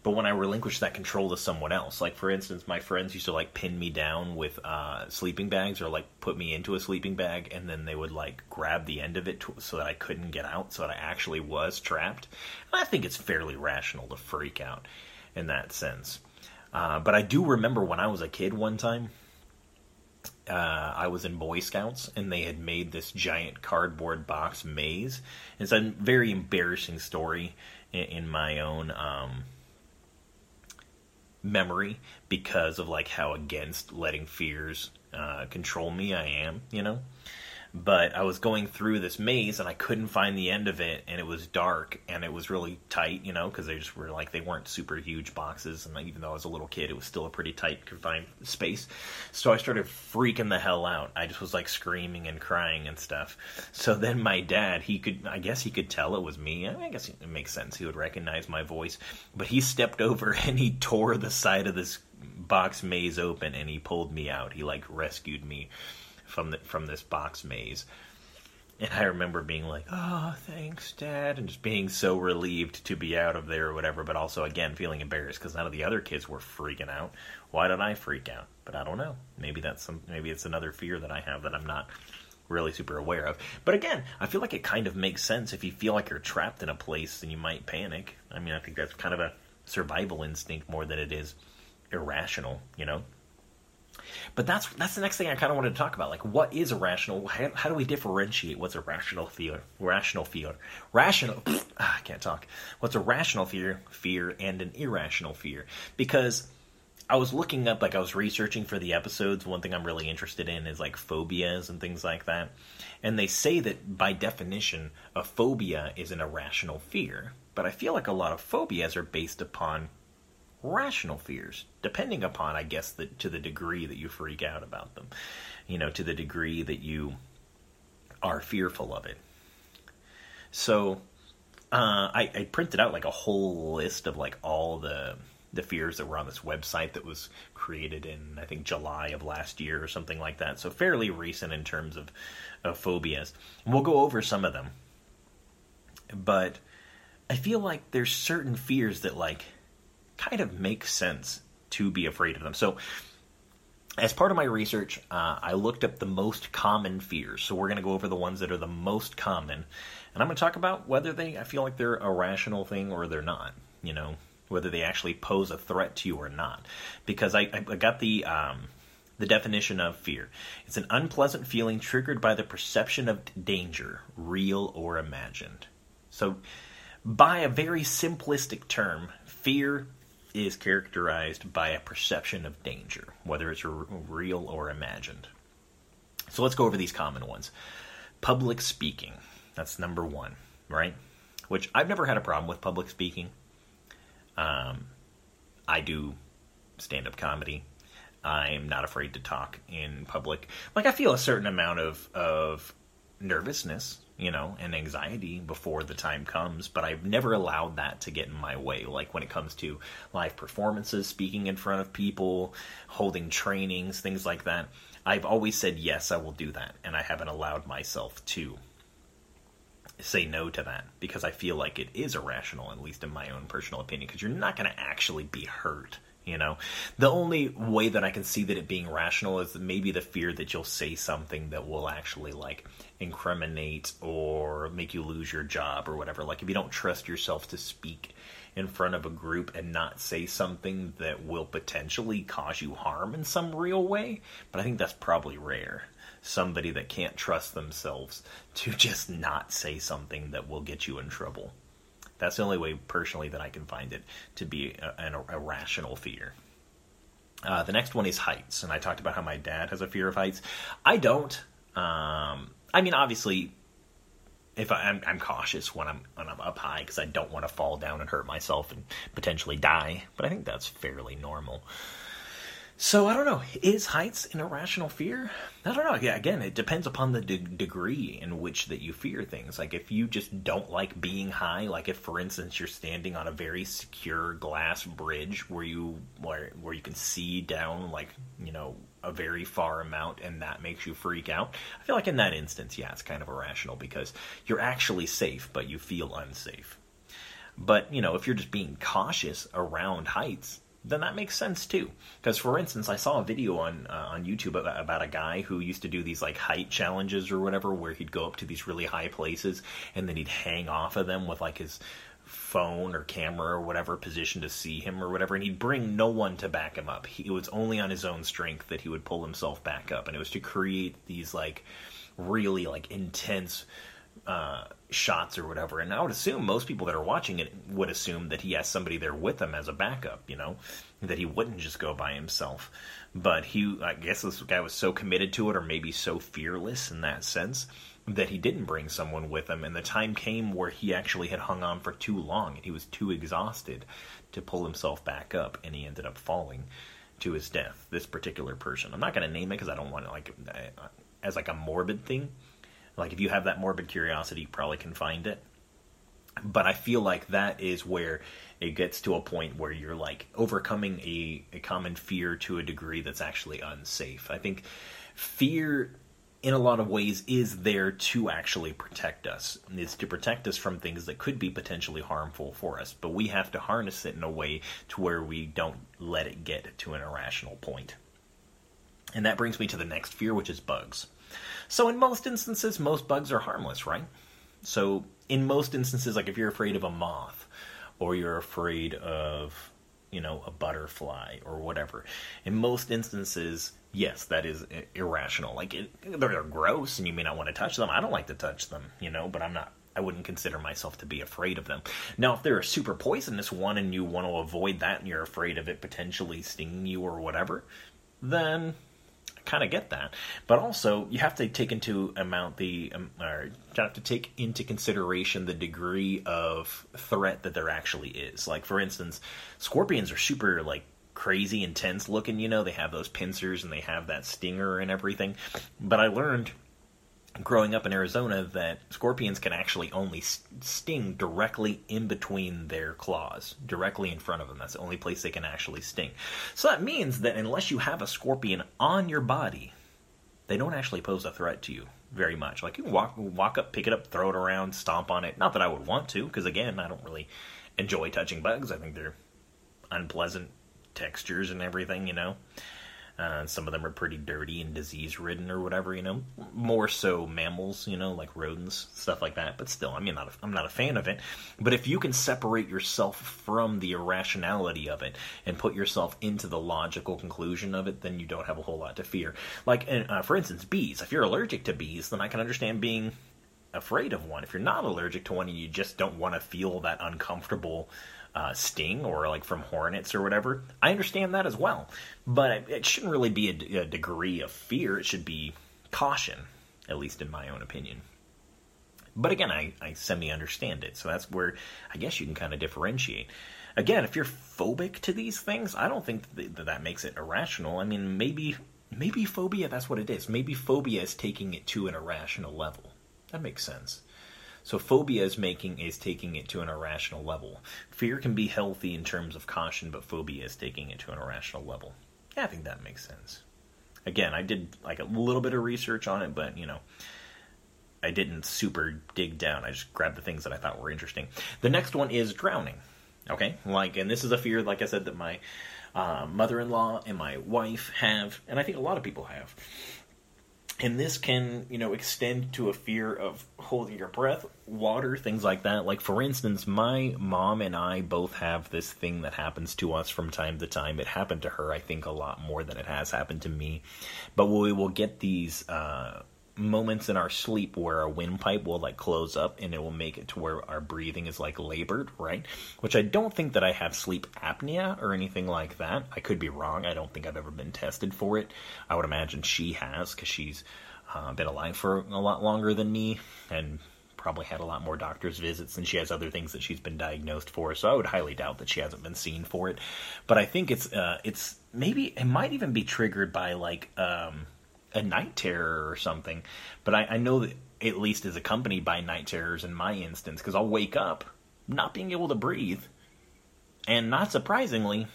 But when I relinquish that control to someone else, like for instance, my friends used to like pin me down with uh, sleeping bags or like put me into a sleeping bag, and then they would like grab the end of it to, so that I couldn't get out, so that I actually was trapped. And I think it's fairly rational to freak out in that sense. Uh, but I do remember when I was a kid one time, uh, I was in Boy Scouts and they had made this giant cardboard box maze. It's a very embarrassing story in, in my own um, memory because of like how against letting fears uh, control me I am, you know but I was going through this maze and I couldn't find the end of it, and it was dark and it was really tight, you know, because they just were like they weren't super huge boxes, and even though I was a little kid, it was still a pretty tight confined space. So I started freaking the hell out. I just was like screaming and crying and stuff. So then my dad, he could, I guess he could tell it was me. I guess it makes sense. He would recognize my voice, but he stepped over and he tore the side of this box maze open and he pulled me out. He like rescued me from the, from this box maze. And I remember being like, "Oh, thanks, Dad," and just being so relieved to be out of there or whatever. But also, again, feeling embarrassed because none of the other kids were freaking out. Why did I freak out? But I don't know. Maybe that's some. Maybe it's another fear that I have that I'm not really super aware of. But again, I feel like it kind of makes sense if you feel like you're trapped in a place, then you might panic. I mean, I think that's kind of a survival instinct more than it is irrational. You know. But that's that's the next thing I kind of wanted to talk about. Like, what is irrational? How, how do we differentiate what's a rational fear? Rational fear, rational. ah, I can't talk. What's a rational fear? Fear and an irrational fear? Because I was looking up, like, I was researching for the episodes. One thing I'm really interested in is like phobias and things like that. And they say that by definition, a phobia is an irrational fear. But I feel like a lot of phobias are based upon rational fears, depending upon, I guess, to the degree that you freak out about them, you know, to the degree that you are fearful of it. So, uh, I, I printed out like a whole list of like all the the fears that were on this website that was created in I think July of last year or something like that. So fairly recent in terms of, of phobias. And we'll go over some of them. But I feel like there's certain fears that like kind of makes sense to be afraid of them. So, as part of my research, uh, I looked up the most common fears. So we're going to go over the ones that are the most common, and I'm going to talk about whether they I feel like they're a rational thing or they're not. You know, whether they actually pose a threat to you or not. Because I, I got the um, the definition of fear. It's an unpleasant feeling triggered by the perception of danger, real or imagined. So, by a very simplistic term, fear is characterized by a perception of danger, whether it's real or imagined. So let's go over these common ones. Public speaking, that's number one, right? Which I've never had a problem with public speaking. Um, I do stand up comedy. I'm not afraid to talk in public. Like I feel a certain amount of of nervousness you know, and anxiety before the time comes, but I've never allowed that to get in my way. Like when it comes to live performances, speaking in front of people, holding trainings, things like that, I've always said, yes, I will do that. And I haven't allowed myself to say no to that because I feel like it is irrational, at least in my own personal opinion, because you're not going to actually be hurt You know, the only way that I can see that it being rational is maybe the fear that you'll say something that will actually like incriminate or make you lose your job or whatever. Like if you don't trust yourself to speak in front of a group and not say something that will potentially cause you harm in some real way, but I think that's probably rare. Somebody that can't trust themselves to just not say something that will get you in trouble. That's the only way, personally, that I can find it to be a, an irrational fear. Uh, the next one is heights, and I talked about how my dad has a fear of heights. I don't. Um, I mean, obviously, if I, am I'm, I'm cautious when I'm when I'm up high because I don't want to fall down and hurt myself and potentially die. But I think that's fairly normal. So I don't know. Is heights an irrational fear? I don't know. Yeah, again, it depends upon the de- degree in which that you fear things. Like if you just don't like being high, like if, for instance, you're standing on a very secure glass bridge where you where where you can see down, like you know, a very far amount, and that makes you freak out. I feel like in that instance, yeah, it's kind of irrational because you're actually safe, but you feel unsafe. But you know, if you're just being cautious around heights, then that makes sense too. Because for instance, I saw a video on uh, on YouTube about, about, a guy who used to do these like height challenges or whatever, where he'd go up to these really high places and then he'd hang off of them with like his phone or camera or whatever position to see him or whatever, and he'd bring no one to back him up. He, it was only on his own strength that he would pull himself back up, and it was to create these like really like intense uh, shots or whatever. And I would assume most people that are watching it would assume that he has somebody there with him as a backup, you know, that he wouldn't just go by himself. But he, I guess this guy was so committed to it, or maybe so fearless in that sense, that he didn't bring someone with him. And the time came where he actually had hung on for too long and he was too exhausted to pull himself back up, and he ended up falling to his death. This particular person. I'm not going to name it because I don't want to like as like a morbid thing like if you have that morbid curiosity, you probably can find it. But I feel like that is where it gets to a point where you're like overcoming a, a common fear to a degree that's actually unsafe. I think fear in a lot of ways is there to actually protect us. It's to protect us from things that could be potentially harmful for us but we have to harness it in a way to where we don't let it get to an irrational point. And that brings me to the next fear which is bugs. So in most instances, most bugs are harmless, right? So in most instances, like if you're afraid of a moth or you're afraid of, you know, a butterfly or whatever, in most instances, yes, that is irrational. Like it, they're gross and you may not want to touch them. I don't like to touch them, you know, but I'm not I wouldn't consider myself to be afraid of them. Now, if they're a super poisonous one and you want to avoid that and you're afraid of it potentially stinging you or whatever, then I kind of get that. But also, you have to take into amount the, um, or you have to take into consideration the degree of threat that there actually is. Like, for instance, scorpions are super, like, crazy intense looking, you know, they have those pincers and they have that stinger and everything. But I learned growing up in Arizona that scorpions can actually only sting directly in between their claws, directly in front of them. That's the only place they can actually sting. So that means that unless you have a scorpion on your body, they don't actually pose a threat to you very much. Like you can walk walk up, pick it up, throw it around, stomp on it. Not that I would want to, because again, I don't really enjoy touching bugs. I think they're unpleasant textures and everything, you know. Uh, some of them are pretty dirty and disease ridden or whatever, you know. More so mammals, you know, like rodents, stuff like that. But still, I mean, not a, I'm not a fan of it. But if you can separate yourself from the irrationality of it and put yourself into the logical conclusion of it, then you don't have a whole lot to fear. Like, uh, for instance, bees. If you're allergic to bees, then I can understand being afraid of one. If you're not allergic to one and you just don't want to feel that uncomfortable uh, sting or like from hornets or whatever, I understand that as well. But it shouldn't really be a, degree of fear. It should be caution, at least in my own opinion. But again, I, I semi understand it. So that's where I guess you can kind of differentiate. Again, if you're phobic to these things, I don't think that that makes it irrational. I mean, maybe maybe phobia that's what it is. Maybe phobia is taking it to an irrational level. That makes sense. So phobia is making is taking it to an irrational level. Fear can be healthy in terms of caution, but phobia is taking it to an irrational level. Yeah, I think that makes sense. Again, I did like a little bit of research on it, but you know, I didn't super dig down. I just grabbed the things that I thought were interesting. The next one is drowning. Okay, like, and this is a fear, like I said, that my uh, mother-in-law and my wife have, and I think a lot of people have. And this can, you know, extend to a fear of holding your breath, water, things like that. Like, for instance, my mom and I both have this thing that happens to us from time to time. It happened to her, I think, a lot more than it has happened to me. But we will get these uh, moments in our sleep where our windpipe will like close up and it will make it to where our breathing is like labored, right? Which I don't think that I have sleep apnea or anything like that. I could be wrong. I don't think I've ever been tested for it. I would imagine she has because she's uh, been alive for a lot longer than me and probably had a lot more doctor's visits and she has other things that she's been diagnosed for so i would highly doubt that she hasn't been seen for it but i think it's uh, it's maybe it might even be triggered by like um, a night terror or something. But I, I know that at least is accompanied by night terrors in my instance because I'll wake up not being able to breathe, and not surprisingly,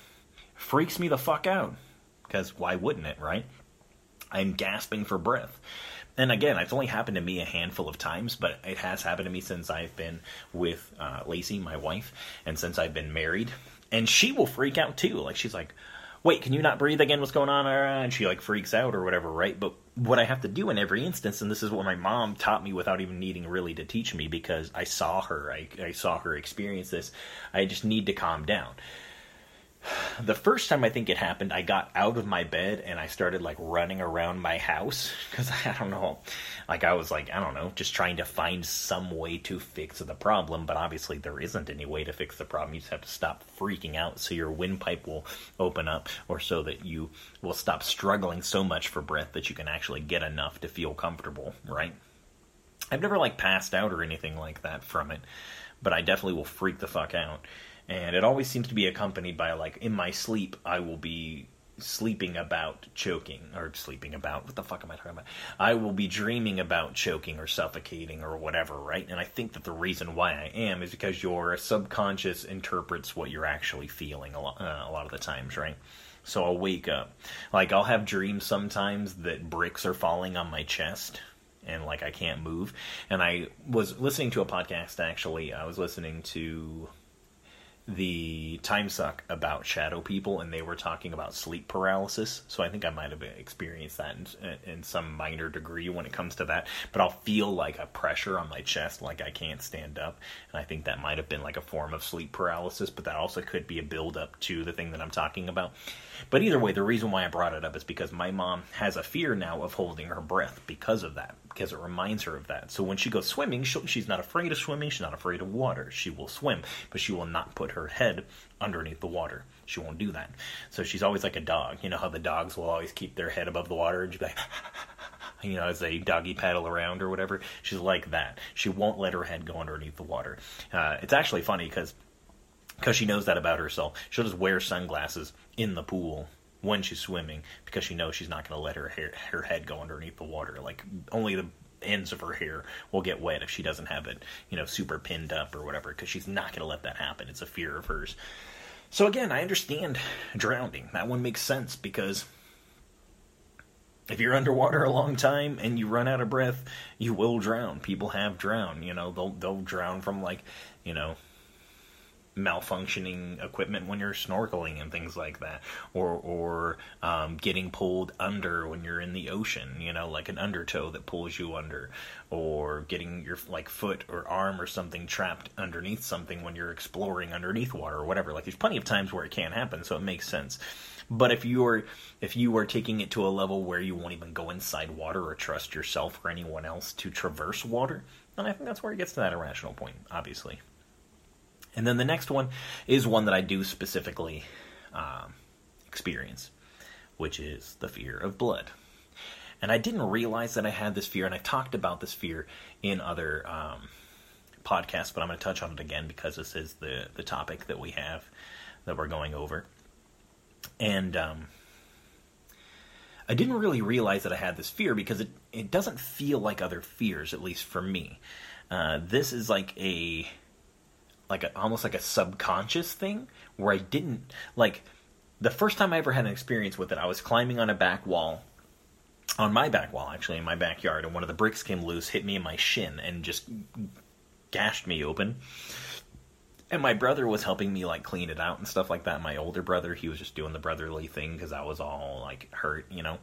freaks me the fuck out. Because why wouldn't it, right? I'm gasping for breath. And again, it's only happened to me a handful of times, but it has happened to me since I've been with uh, Lacey, my wife, and since I've been married. And she will freak out too. Like, she's like, wait, can you not breathe again? What's going on? Uh, and she like freaks out or whatever, right? But what I have to do in every instance, and this is what my mom taught me without even needing really to teach me because I saw her, I, I saw her experience this. I just need to calm down the first time I think it happened, I got out of my bed and I started like running around my house because I don't know, like I was like I don't know, just trying to find some way to fix the problem. But obviously there isn't any way to fix the problem. You just have to stop freaking out so your windpipe will open up, or so that you will stop struggling so much for breath that you can actually get enough to feel comfortable. Right? I've never like passed out or anything like that from it, but I definitely will freak the fuck out and it always seems to be accompanied by like in my sleep I will be sleeping about choking or sleeping about what the fuck am I talking about? I will be dreaming about choking or suffocating or whatever, right? And I think that the reason why I am is because your subconscious interprets what you're actually feeling a lot, uh, a lot of the times, right? So I'll wake up, like I'll have dreams sometimes that bricks are falling on my chest and like I can't move. And I was listening to a podcast actually. I was listening to the time suck about shadow people and they were talking about sleep paralysis. So i think i might have experienced that in, in, some minor degree when it comes to that but i'll feel like a pressure on my chest like i can't stand up. And i think that might have been like a form of sleep paralysis but that also could be a build up to the thing that i'm talking about. But either way the reason why i brought it up is because my mom has a fear now of holding her breath because of that because it reminds her of that. So when she goes swimming, she's not afraid of swimming. She's not afraid of water. She will swim, but she will not put her head underneath the water. She won't do that. So she's always like a dog. You know how the dogs will always keep their head above the water and she's like, you know, as they doggy paddle around or whatever. She's like that. She won't let her head go underneath the water. Uh, it's actually funny because because she knows that about herself. She'll just wear sunglasses in the pool when she's swimming because she knows she's not going to let her hair, her head go underneath the water. Like only the ends of her hair will get wet if she doesn't have it, you know, super pinned up or whatever because she's not going to let that happen. It's a fear of hers. So again, I understand drowning. That one makes sense because if you're underwater a long time and you run out of breath, you will drown. People have drowned, you know, they'll they'll drown from like, you know, malfunctioning equipment when you're snorkeling and things like that, or or um, getting pulled under when you're in the ocean, you know, like an undertow that pulls you under, or getting your like foot or arm or something trapped underneath something when you're exploring underneath water or whatever. Like there's plenty of times where it can happen, so it makes sense. But if you're if you are taking it to a level where you won't even go inside water or trust yourself or anyone else to traverse water, then I think that's where it gets to that irrational point, obviously. And then the next one is one that I do specifically um, experience, which is the fear of blood. And I didn't realize that I had this fear, and I talked about this fear in other um, podcasts, but I'm going to touch on it again because this is the, the topic that we have that we're going over. And um, I didn't really realize that I had this fear because it, it doesn't feel like other fears, at least for me. Uh, this is like a like a, almost like a subconscious thing where I didn't like the first time I ever had an experience with it. I was climbing on a back wall, on my back wall actually in my backyard, and one of the bricks came loose, hit me in my shin, and just gashed me open. and my brother was helping me like clean it out and stuff like that. My older brother, he was just doing the brotherly thing because I was all like hurt, you know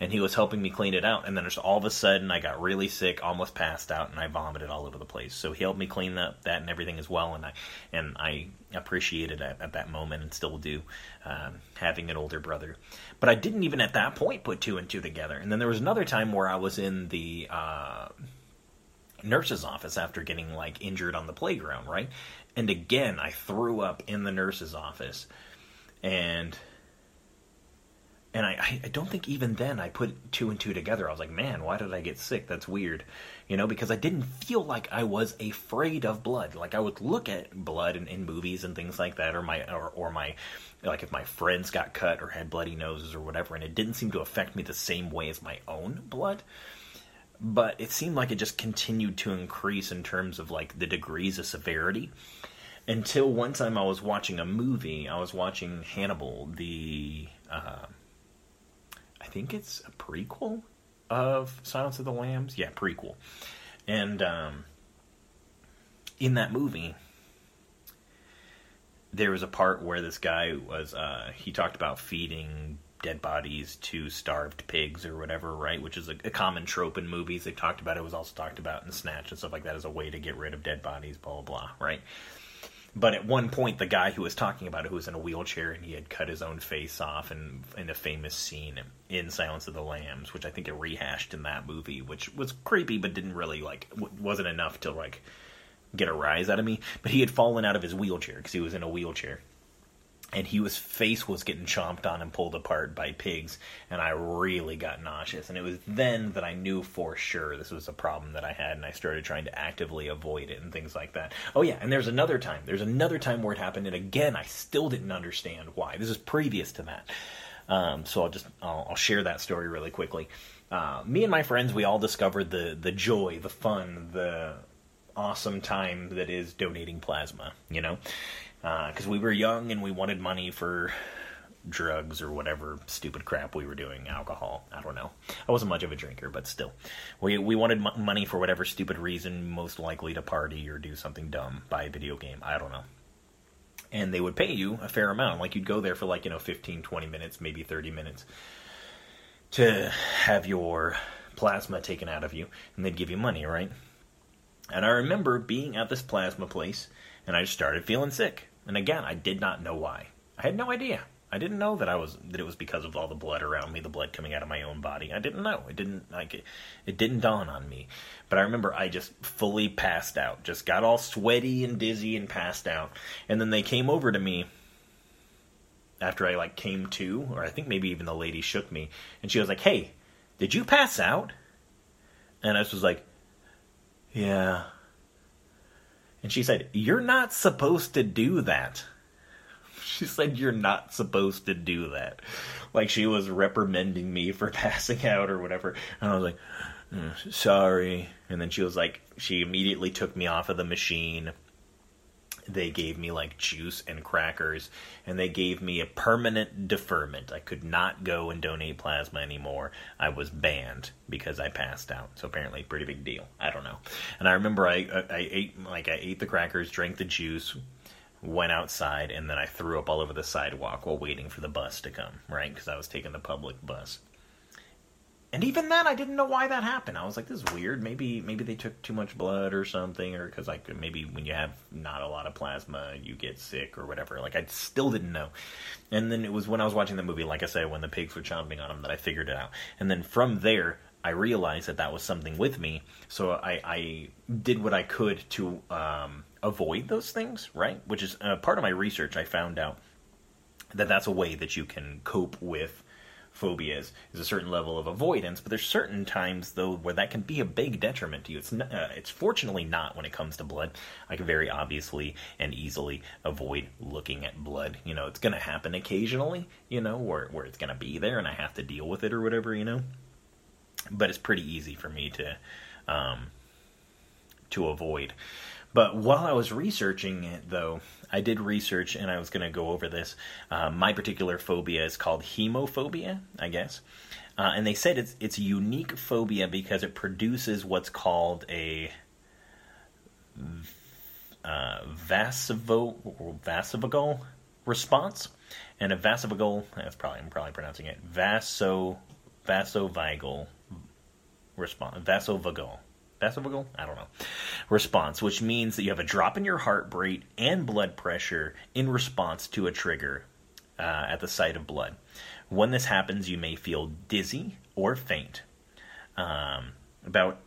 and he was helping me clean it out. And then just all of a sudden, I got really sick, almost passed out, and I vomited all over the place. So he helped me clean up that and everything as well, and I and I appreciated it at, at that moment and still do um, having an older brother. But I didn't even at that point put two and two together. And then there was another time where I was in the. Uh, nurse's office after getting like injured on the playground, right? And again, I threw up in the nurse's office. And and I, I don't think even then I put two and two together. I was like, man, why did I get sick? That's weird, you know, because I didn't feel like I was afraid of blood. Like I would look at blood in, in movies and things like that, or my or, or my like if my friends got cut or had bloody noses or whatever, and it didn't seem to affect me the same way as my own blood. But it seemed like it just continued to increase in terms of like the degrees of severity until one time I was watching a movie. I was watching Hannibal, the uh, think it's a prequel of Silence of the Lambs. Yeah, prequel. And um, in that movie, there was a part where this guy was uh, he talked about feeding dead bodies to starved pigs or whatever, right? Which is a, a, common trope in movies. They talked about it. it was also talked about in Snatch and stuff like that as a way to get rid of dead bodies, blah blah blah, right? But at one point, the guy who was talking about it, who was in a wheelchair and he had cut his own face off in, in a famous scene in Silence of the Lambs, which I think it rehashed in that movie, which was creepy but didn't really, like, wasn't enough to, like, get a rise out of me. But he had fallen out of his wheelchair because he was in a wheelchair and he was face was getting chomped on and pulled apart by pigs and i really got nauseous. And it was then that i knew for sure this was a problem that i had and i started trying to actively avoid it and things like that. Oh yeah and there's another time. There's another time where it happened and again i still didn't understand why. This is previous to that. Um, so i'll just I'll, I'll, share that story really quickly. Uh, me and my friends we all discovered the the joy the fun the awesome time that is donating plasma you know because uh, we were young and we wanted money for drugs or whatever stupid crap we were doing, alcohol. I don't know. I wasn't much of a drinker, but still, we we wanted m- money for whatever stupid reason, most likely to party or do something dumb, buy a video game. I don't know. And they would pay you a fair amount. Like you'd go there for like you know 15, 20 minutes, maybe 30 minutes to have your plasma taken out of you, and they'd give you money, right? And I remember being at this plasma place, and I just started feeling sick. And again, I did not know why. I had no idea. I didn't know that I was that it was because of all the blood around me, the blood coming out of my own body. I didn't know. It didn't like it, it didn't dawn on me. But I remember I just fully passed out. Just got all sweaty and dizzy and passed out. And then they came over to me after I like came to, or I think maybe even the lady shook me, and she was like, "Hey, did you pass out?" And I was like, "Yeah." And she said, You're not supposed to do that. She said, You're not supposed to do that. Like she was reprimanding me for passing out or whatever. And I was like, mm, Sorry. And then she was like, She immediately took me off of the machine they gave me like juice and crackers and they gave me a permanent deferment. I could not go and donate plasma anymore. I was banned because i passed out. So apparently pretty big deal. I don't know. And i remember i i ate like i ate the crackers drank the juice went outside and then i threw up all over the sidewalk while waiting for the bus to come right? Because i was taking the public bus and even then, I didn't know why that happened. I was like, "This is weird. Maybe, maybe they took too much blood or something, or because like maybe when you have not a lot of plasma, you get sick or whatever." Like I still didn't know. And then it was when I was watching the movie, like I said, when the pigs were chomping on him, that I figured it out. And then from there, I realized that that was something with me. So I, I did what I could to um, avoid those things, right? Which is uh, part of my research. I found out that that's a way that you can cope with phobias is a certain level of avoidance, but there's certain times though where that can be a big detriment to you. It's not, uh, it's fortunately not when it comes to blood. I can very obviously and easily avoid looking at blood. You know, it's going to happen occasionally. You know, where where it's going to be there and I have to deal with it or whatever. You know, but it's pretty easy for me to um, to avoid. But while I was researching it, though, I did research and I was going to go over this. Uh, my particular phobia is called hemophobia, I guess. Uh, and they said it's it's a unique phobia because it produces what's called a uh, vasovagal response and a vasovagal. That's probably I'm probably pronouncing it vaso vasovagal response vasovagal I don't know response, which means that you have a drop in your heart rate and blood pressure in response to a trigger uh, at the site of blood. When this happens, you may feel dizzy or faint. Um, about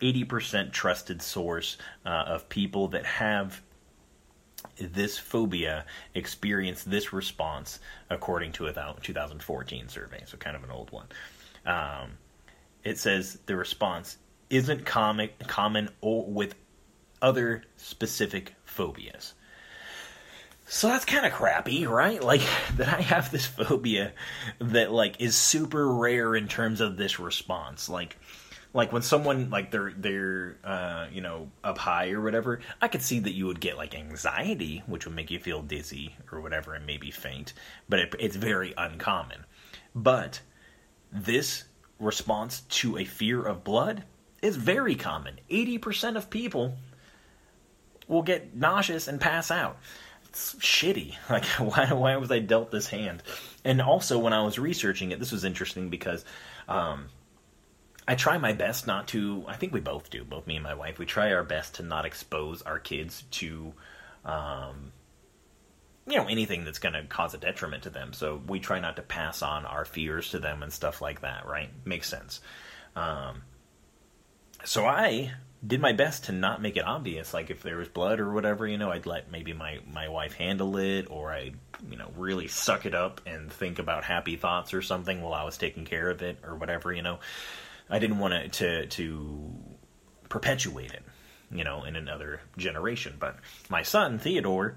80% trusted source uh, of people that have this phobia experience this response according to a 2014 survey so kind of an old one um, it says the response isn't common common with other specific phobias so that's kind of crappy, right? Like that I have this phobia that like is super rare in terms of this response. Like like when someone like they're they're uh, you know up high or whatever, I could see that you would get like anxiety, which would make you feel dizzy or whatever, and maybe faint. But it, it's very uncommon. But this response to a fear of blood is very common. Eighty percent of people will get nauseous and pass out. It's shitty. Like why why was I dealt this hand? And also when I was researching it, this was interesting because. Um, I try my best not to. I think we both do, both me and my wife. We try our best to not expose our kids to, um, you know, anything that's going to cause a detriment to them. So we try not to pass on our fears to them and stuff like that. Right? Makes sense. Um, so I did my best to not make it obvious. Like if there was blood or whatever, you know, I'd let maybe my my wife handle it, or I, you know, really suck it up and think about happy thoughts or something while I was taking care of it or whatever, you know. I didn't want to, to to perpetuate it, you know, in another generation. But my son Theodore,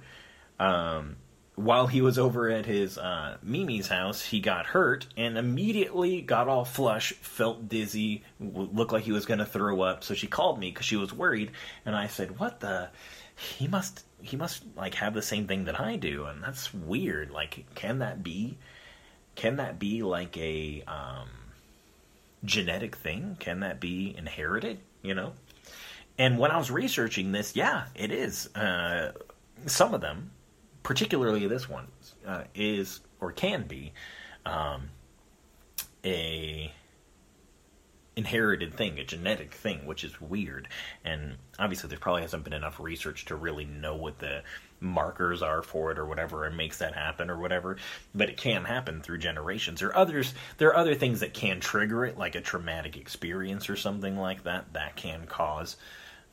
um, while he was over at his uh, Mimi's house, he got hurt and immediately got all flush, felt dizzy, looked like he was going to throw up. So she called me because she was worried, and I said, "What the? He must he must like have the same thing that I do, and that's weird. Like, can that be? Can that be like a um, genetic thing? Can that be inherited? You know? And when I was researching this, yeah, it is. Uh, some of them, particularly this one, uh, is or can be um, a inherited thing, a genetic thing, which is weird. And obviously, there probably hasn't been enough research to really know what the markers are for it or whatever and makes that happen or whatever but it can happen through generations or others there are other things that can trigger it like a traumatic experience or something like that that can cause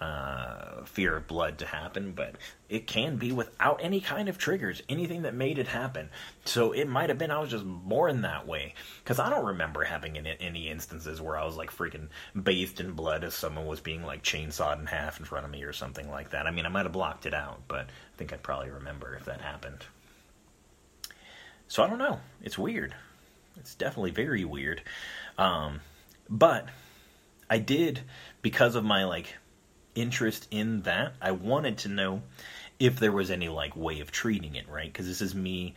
uh, fear of blood to happen, but it can be without any kind of triggers, anything that made it happen. So it might have been I was just born that way. Because I don't remember having any, any instances where I was like freaking bathed in blood as someone was being like chainsawed in half in front of me or something like that. I mean, I might have blocked it out, but I think I'd probably remember if that happened. So I don't know. It's weird. It's definitely very weird. Um, but I did, because of my like interest in that. I wanted to know if there was any like way of treating it, right? Because this is me,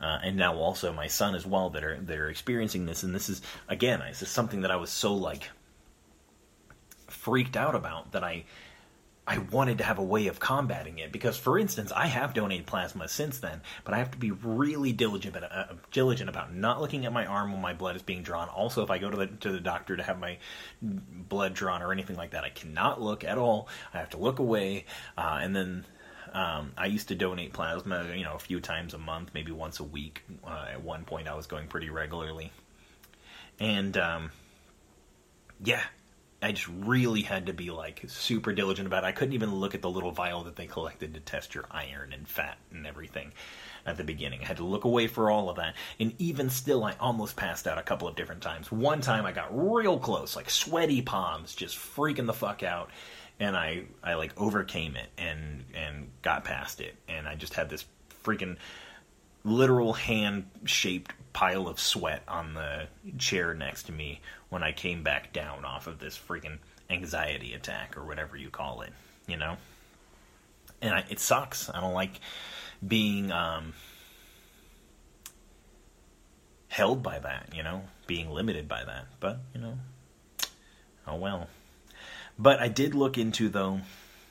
uh, and now also my son as well that are that are experiencing this, and this is again, this is something that I was so like freaked out about that I I wanted to have a way of combating it because, for instance, I have donated plasma since then, but I have to be really diligent about, uh, diligent about not looking at my arm when my blood is being drawn. Also, if I go to the to the doctor to have my blood drawn or anything like that, I cannot look at all. I have to look away, uh, and then um, I used to donate plasma, you know, a few times a month, maybe once a week. Uh, at one point, I was going pretty regularly, and um, yeah, I just really had to be like super diligent about it. I couldn't even look at the little vial that they collected to test your iron and fat and everything at the beginning. I had to look away for all of that. And even still, I almost passed out a couple of different times. One time I got real close, like sweaty palms, just freaking the fuck out. And I, I like overcame it and, and got past it. And I just had this freaking literal hand shaped pile of sweat on the chair next to me when I came back down off of this freaking anxiety attack or whatever you call it, you know? And I, it sucks. I don't like being um, held by that, you know, being limited by that. But, you know, oh well. But I did look into, though,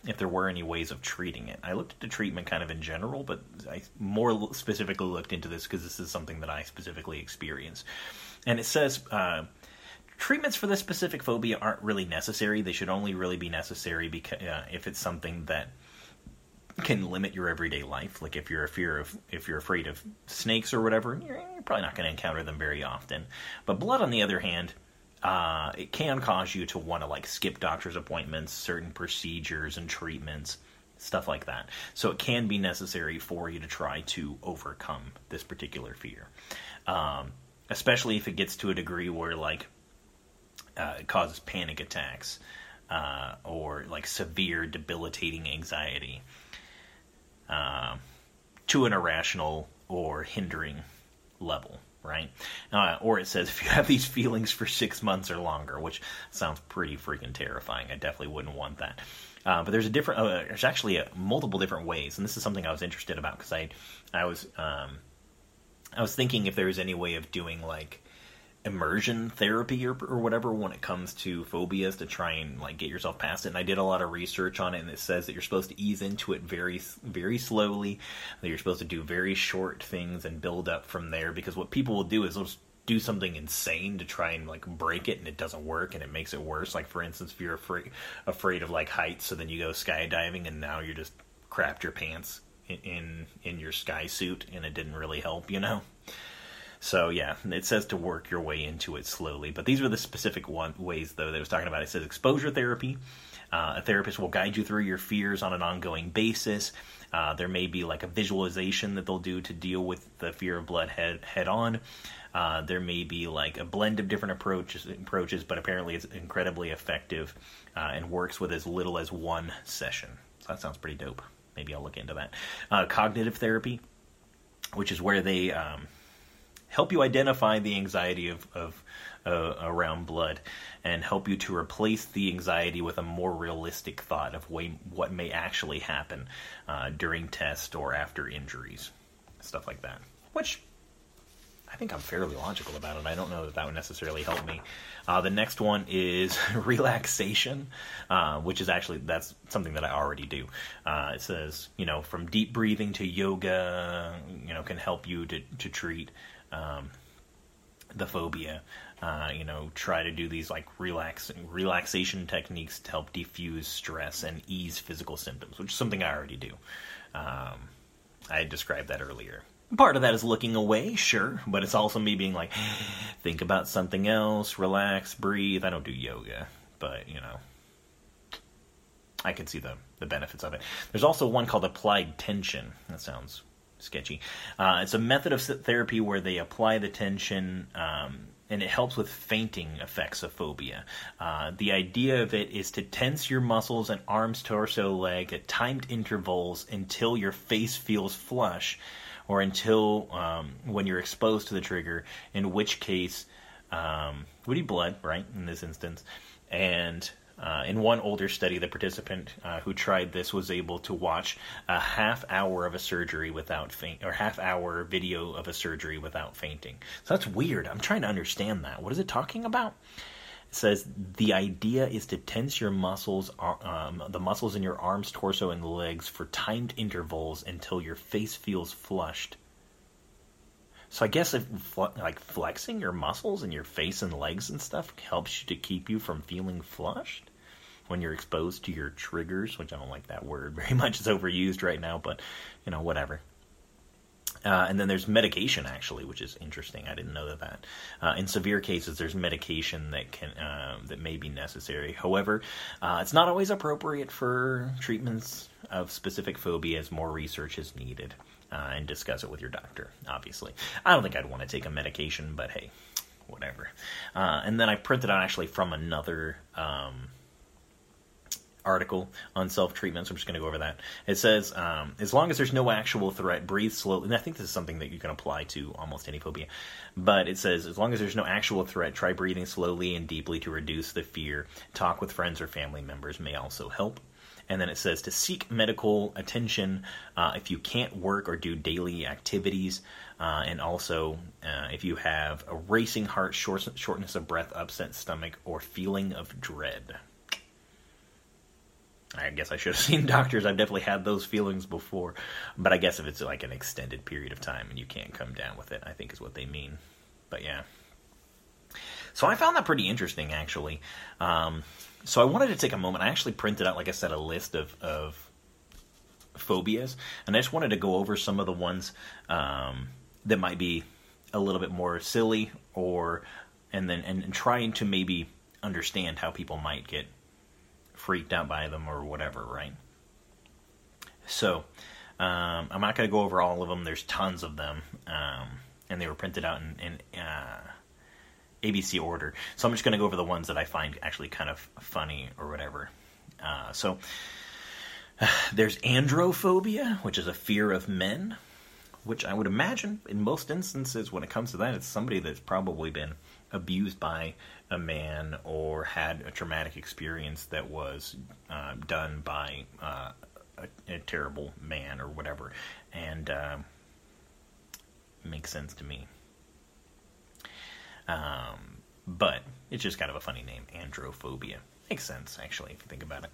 if there were any ways of treating it. I looked at the treatment kind of in general, but I more specifically looked into this because this is something that I specifically experience. And it says uh, treatments for this specific phobia aren't really necessary. They should only really be necessary because uh, if it's something that can limit your everyday life. Like if you're a fear of if you're afraid of snakes or whatever, you're, you're probably not going to encounter them very often. But blood, on the other hand, uh, it can cause you to want to like skip doctor's appointments, certain procedures and treatments, stuff like that. So it can be necessary for you to try to overcome this particular fear, um, especially if it gets to a degree where like uh, it causes panic attacks uh, or like severe debilitating anxiety uh, to an irrational or hindering level, right? Uh, or it says if you have these feelings for six months or longer, which sounds pretty freaking terrifying. I definitely wouldn't want that. Uh, but there's a different, uh, there's actually a, multiple different ways, and this is something I was interested about because I, I was, um, I was thinking if there was any way of doing like immersion therapy or, or whatever when it comes to phobias to try and like get yourself past it. And i did a lot of research on it and it says that you're supposed to ease into it very very slowly that you're supposed to do very short things and build up from there because what people will do is they'll do something insane to try and like break it and it doesn't work and it makes it worse. Like for instance if you're afraid afraid of like heights so then you go skydiving and now you're just crapped your pants in in, in your sky suit and it didn't really help you know so yeah, it says to work your way into it slowly. But these are the specific one, ways, though, that was talking about. It says exposure therapy. Uh, a therapist will guide you through your fears on an ongoing basis. Uh, there may be like a visualization that they'll do to deal with the fear of blood head head on. Uh, there may be like a blend of different approaches, approaches, but apparently it's incredibly effective uh, and works with as little as one session. So that sounds pretty dope. Maybe I'll look into that. Uh, cognitive therapy, which is where they um, help you identify the anxiety of, of uh, around blood and help you to replace the anxiety with a more realistic thought of way, what may actually happen uh, during test or after injuries, stuff like that. Which I think I'm fairly logical about it. I don't know that that would necessarily help me. Uh, the next one is relaxation, uh, which is actually that's something that I already do. Uh, it says you know from deep breathing to yoga, you know can help you to to treat um, the phobia. Uh, you know, try to do these like relax relaxation techniques to help defuse stress and ease physical symptoms, which is something I already do. Um, I described that earlier. Part of that is looking away, sure, but it's also me being like, think about something else, relax, breathe. I don't do yoga, but you know, I can see the the benefits of it. There's also one called applied tension. That sounds sketchy. Uh, it's a method of therapy where they apply the tension. Um, and it helps with fainting effects of phobia. Uh, the idea of it is to tense your muscles and arms, torso, leg at timed intervals until your face feels flush, or until um, when you're exposed to the trigger, in which case, um, would be blood, right, in this instance, and uh, in one older study, the participant uh, who tried this was able to watch a half hour of a surgery without faint, or half hour video of a surgery without fainting. So that's weird. I'm trying to understand that. What is it talking about? It says the idea is to tense your muscles, uh, um, the muscles in your arms, torso, and legs for timed intervals until your face feels flushed. So I guess if like flexing your muscles and your face and legs and stuff helps you to keep you from feeling flushed when you're exposed to your triggers, which I don't like that word very much. It's overused right now, but you know whatever. Uh, and then there's medication actually, which is interesting. I didn't know that. Uh, in severe cases, there's medication that can uh, that may be necessary. However, uh, it's not always appropriate for treatments of specific phobias. More research is needed uh, and discuss it with your doctor, obviously. I don't think I'd want to take a medication, but hey, whatever. Uh, and then I printed out actually from another. Um, article on self treatment, so I'm just going to go over that. It says, um, as long as there's no actual threat, breathe slowly. And I think this is something that you can apply to almost any phobia. But it says, as long as there's no actual threat, try breathing slowly and deeply to reduce the fear. Talk with friends or family members may also help. And then it says to seek medical attention uh, if you can't work or do daily activities. Uh, and also uh, if you have a racing heart, short, shortness of breath, upset stomach, or feeling of dread. I guess I should have seen doctors. I've definitely had those feelings before, but I guess if it's like an extended period of time and you can't come down with it, I think is what they mean. But yeah. So I found that pretty interesting, actually. Um, so I wanted to take a moment. I actually printed out, like I said, a list of, of phobias, and I just wanted to go over some of the ones um, that might be a little bit more silly, or and then and, and trying to maybe understand how people might get freaked out by them or whatever, right? So, um, I'm not going to go over all of them. There's tons of them, um, and they were printed out in, in uh, ABC order. So I'm just going to go over the ones that I find actually kind of funny or whatever. Uh, so, there's androphobia, which is a fear of men, which I would imagine in most instances, when it comes to that, it's somebody that's probably been abused by a man or had a traumatic experience that was uh, done by uh, a, a, terrible man or whatever, and uh, makes sense to me. Um, but it's just kind of a funny name, androphobia. Makes sense, actually, if you think about it.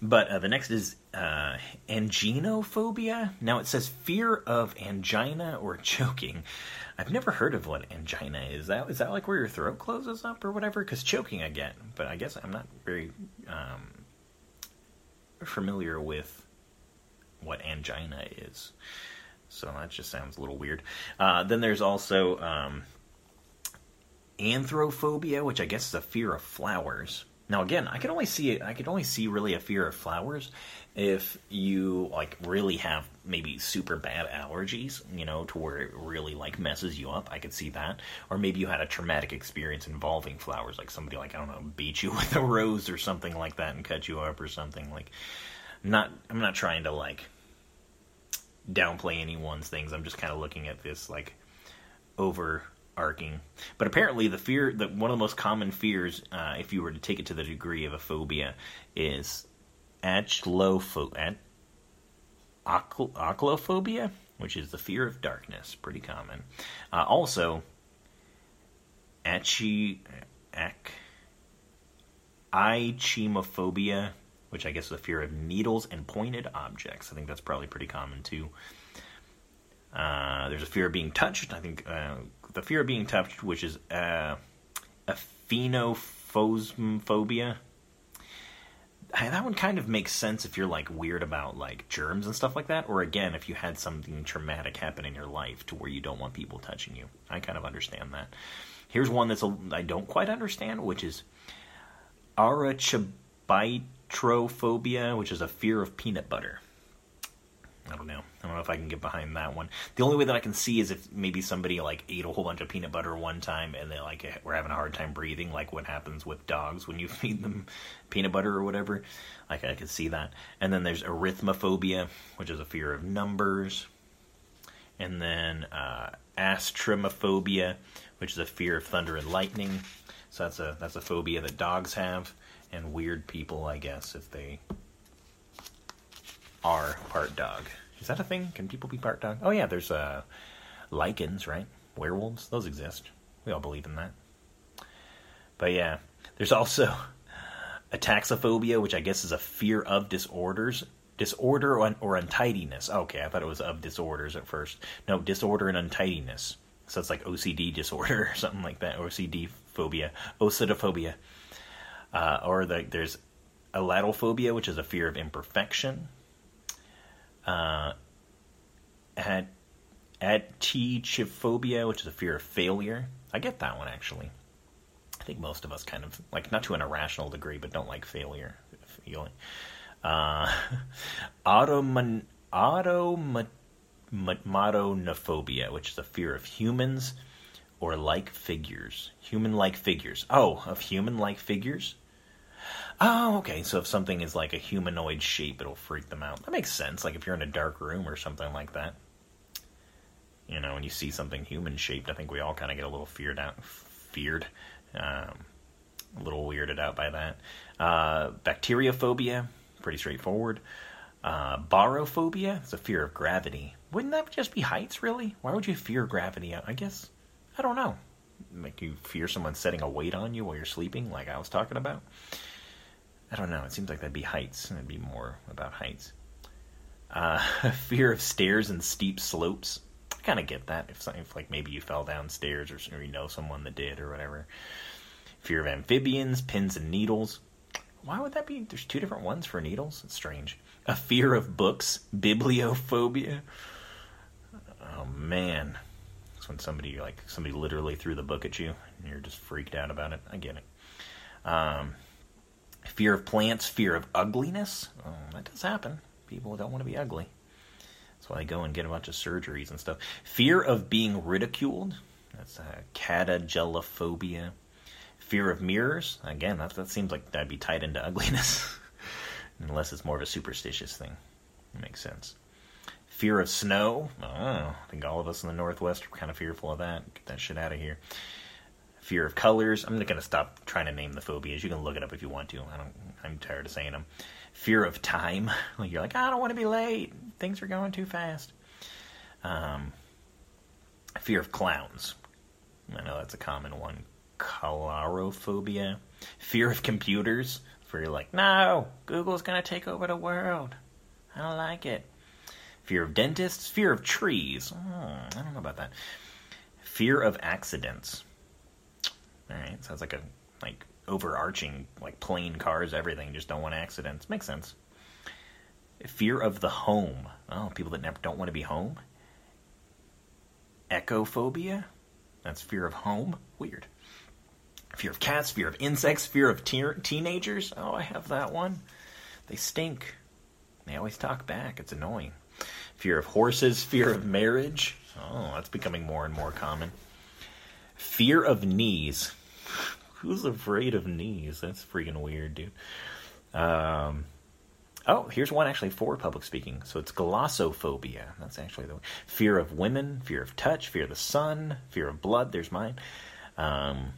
But uh, the next is uh, anginophobia. Now it says fear of angina or choking. I've never heard of what angina is. That is that like where your throat closes up or whatever? Because choking again, but I guess I'm not very um, familiar with what angina is. So that just sounds a little weird. Uh, then there's also um, anthrophobia, which I guess is a fear of flowers. Now again, I can only see I can only see really a fear of flowers if you like really have maybe super bad allergies, you know, to where it really like messes you up. I could see that. Or maybe you had a traumatic experience involving flowers, like somebody like I don't know, beat you with a rose or something like that and cut you up or something like not I'm not trying to like downplay anyone's things. I'm just kind of looking at this like over arcing. But apparently, the fear that one of the most common fears, uh, if you were to take it to the degree of a phobia, is achlophobia, which is the fear of darkness, pretty common. Uh, also, achi, ac, ichimophobia, which I guess is the fear of needles and pointed objects. I think that's probably pretty common too. Uh, there's a fear of being touched. I think uh, the fear of being touched, which is uh, aphenophobia. That one kind of makes sense if you're like weird about like germs and stuff like that, or again, if you had something traumatic happen in your life to where you don't want people touching you. I kind of understand that. Here's one that's I don't quite understand, which is arachibitrophobia, which is a fear of peanut butter. I don't know. I don't know if I can get behind that one. The only way that I can see is if maybe somebody like ate a whole bunch of peanut butter one time and they like were having a hard time breathing, like what happens with dogs when you feed them peanut butter or whatever. Like I could see that. And then there's arithmophobia, which is a fear of numbers. And then uh, astrimophobia, which is a fear of thunder and lightning. So that's a that's a phobia that dogs have and weird people, I guess, if they are part dog. Is that a thing? Can people be part dog? Oh yeah, there's uh, lycans, right? Werewolves, those exist. We all believe in that. But yeah, there's also ataxophobia, which I guess is a fear of disorders, disorder or, untidiness. Okay, I thought it was of disorders at first. No, disorder and untidiness. So it's like OCD disorder or something like that. OCD phobia, ocedophobia, uh, or the, there's elatophobia, which is a fear of imperfection uh, at atichiphobia, which is a fear of failure. I get that one actually. I think most of us kind of like not to an irrational degree, but don't like failure feeling. Uh, automan, automatonophobia, which is a fear of humans or like figures. Human like figures. Oh, of human like figures? Oh, okay. So if something is like a humanoid shape, it'll freak them out. That makes sense. Like if you're in a dark room or something like that. You know, when you see something human shaped, I think we all kind of get a little feared out, feared, um, a little weirded out by that. Uh, bacteriophobia, pretty straightforward. Uh, barophobia, it's a fear of gravity. Wouldn't that just be heights, really? Why would you fear gravity? I guess, I don't know. Make you fear someone setting a weight on you while you're sleeping, like I was talking about. I don't know. It seems like that'd be heights. It'd be more about heights. Uh, fear of stairs and steep slopes. I kind of get that. If, if like maybe you fell downstairs or, or you know someone that did or whatever. Fear of amphibians, pins and needles. Why would that be? There's two different ones for needles. It's strange. A fear of books, bibliophobia. Oh man, it's when somebody like somebody literally threw the book at you and you're just freaked out about it. I get it. Um, fear of plants, fear of ugliness. Oh, that does happen. People don't want to be ugly. That's why they go and get a bunch of surgeries and stuff. Fear of being ridiculed. That's uh, catagelophobia. Fear of mirrors. Again, that, that seems like that'd be tied into ugliness. Unless it's more of a superstitious thing. It makes sense. Fear of snow. Oh, I think all of us in the Northwest are kind of fearful of that. Get that shit out of here. Fear of colors. I'm not going to stop trying to name the phobias. You can look it up if you want to. I don't. I'm tired of saying them. Fear of time. You're like, I don't want to be late. Things are going too fast. Um, fear of clowns. I know that's a common one. Colorophobia. Fear of computers. Where you're like, no, Google's gonna take over the world. I don't like it. Fear of dentists. Fear of trees. Oh, I don't know about that. Fear of accidents. All right, sounds like a like overarching like plane cars, everything. Just don't want accidents. Makes sense. Fear of the home. Oh, people that never don't want to be home. Ecophobia. That's fear of home. Weird. Fear of cats, fear of insects, fear of te- teenagers. Oh, I have that one. They stink. They always talk back. It's annoying. Fear of horses, fear of marriage. Oh, that's becoming more and more common. Fear of knees. Who's afraid of knees? That's freaking weird, dude. Um, oh, here's one actually for public speaking. So it's glossophobia. That's actually the fear of women, fear of touch, fear of the sun, fear of blood. There's mine. Um,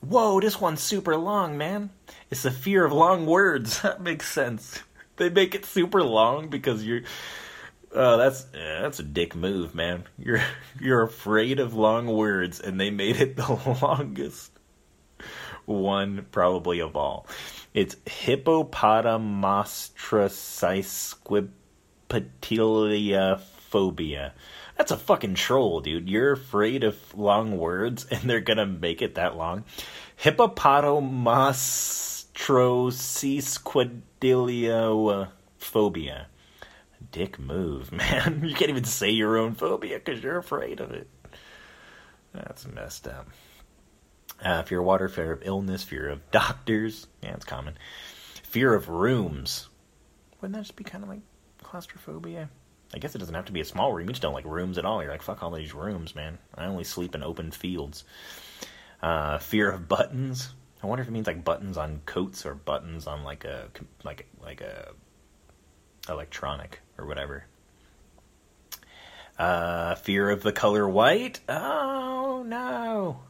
whoa, this one's super long, man. It's the fear of long words. That makes sense. They make it super long because you're. Oh, that's that's a dick move, man. You're you're afraid of long words, and they made it the longest one probably of all. It's hippopotamostrosisquipedaliaphobia. That's a fucking troll, dude. You're afraid of long words, and they're gonna make it that long. Hippopotamostrosisquipedaliophobia. Dick move, man. You can't even say your own phobia because you're afraid of it. That's messed up. Uh, fear of water, fear of illness, fear of doctors. Yeah, it's common. Fear of rooms. Wouldn't that just be kind of like claustrophobia? I guess it doesn't have to be a small room. You just don't like rooms at all. You're like, fuck all these rooms, man. I only sleep in open fields. Uh, fear of buttons. I wonder if it means like buttons on coats or buttons on like a like like a electronic or whatever. Uh, fear of the color white. Oh no.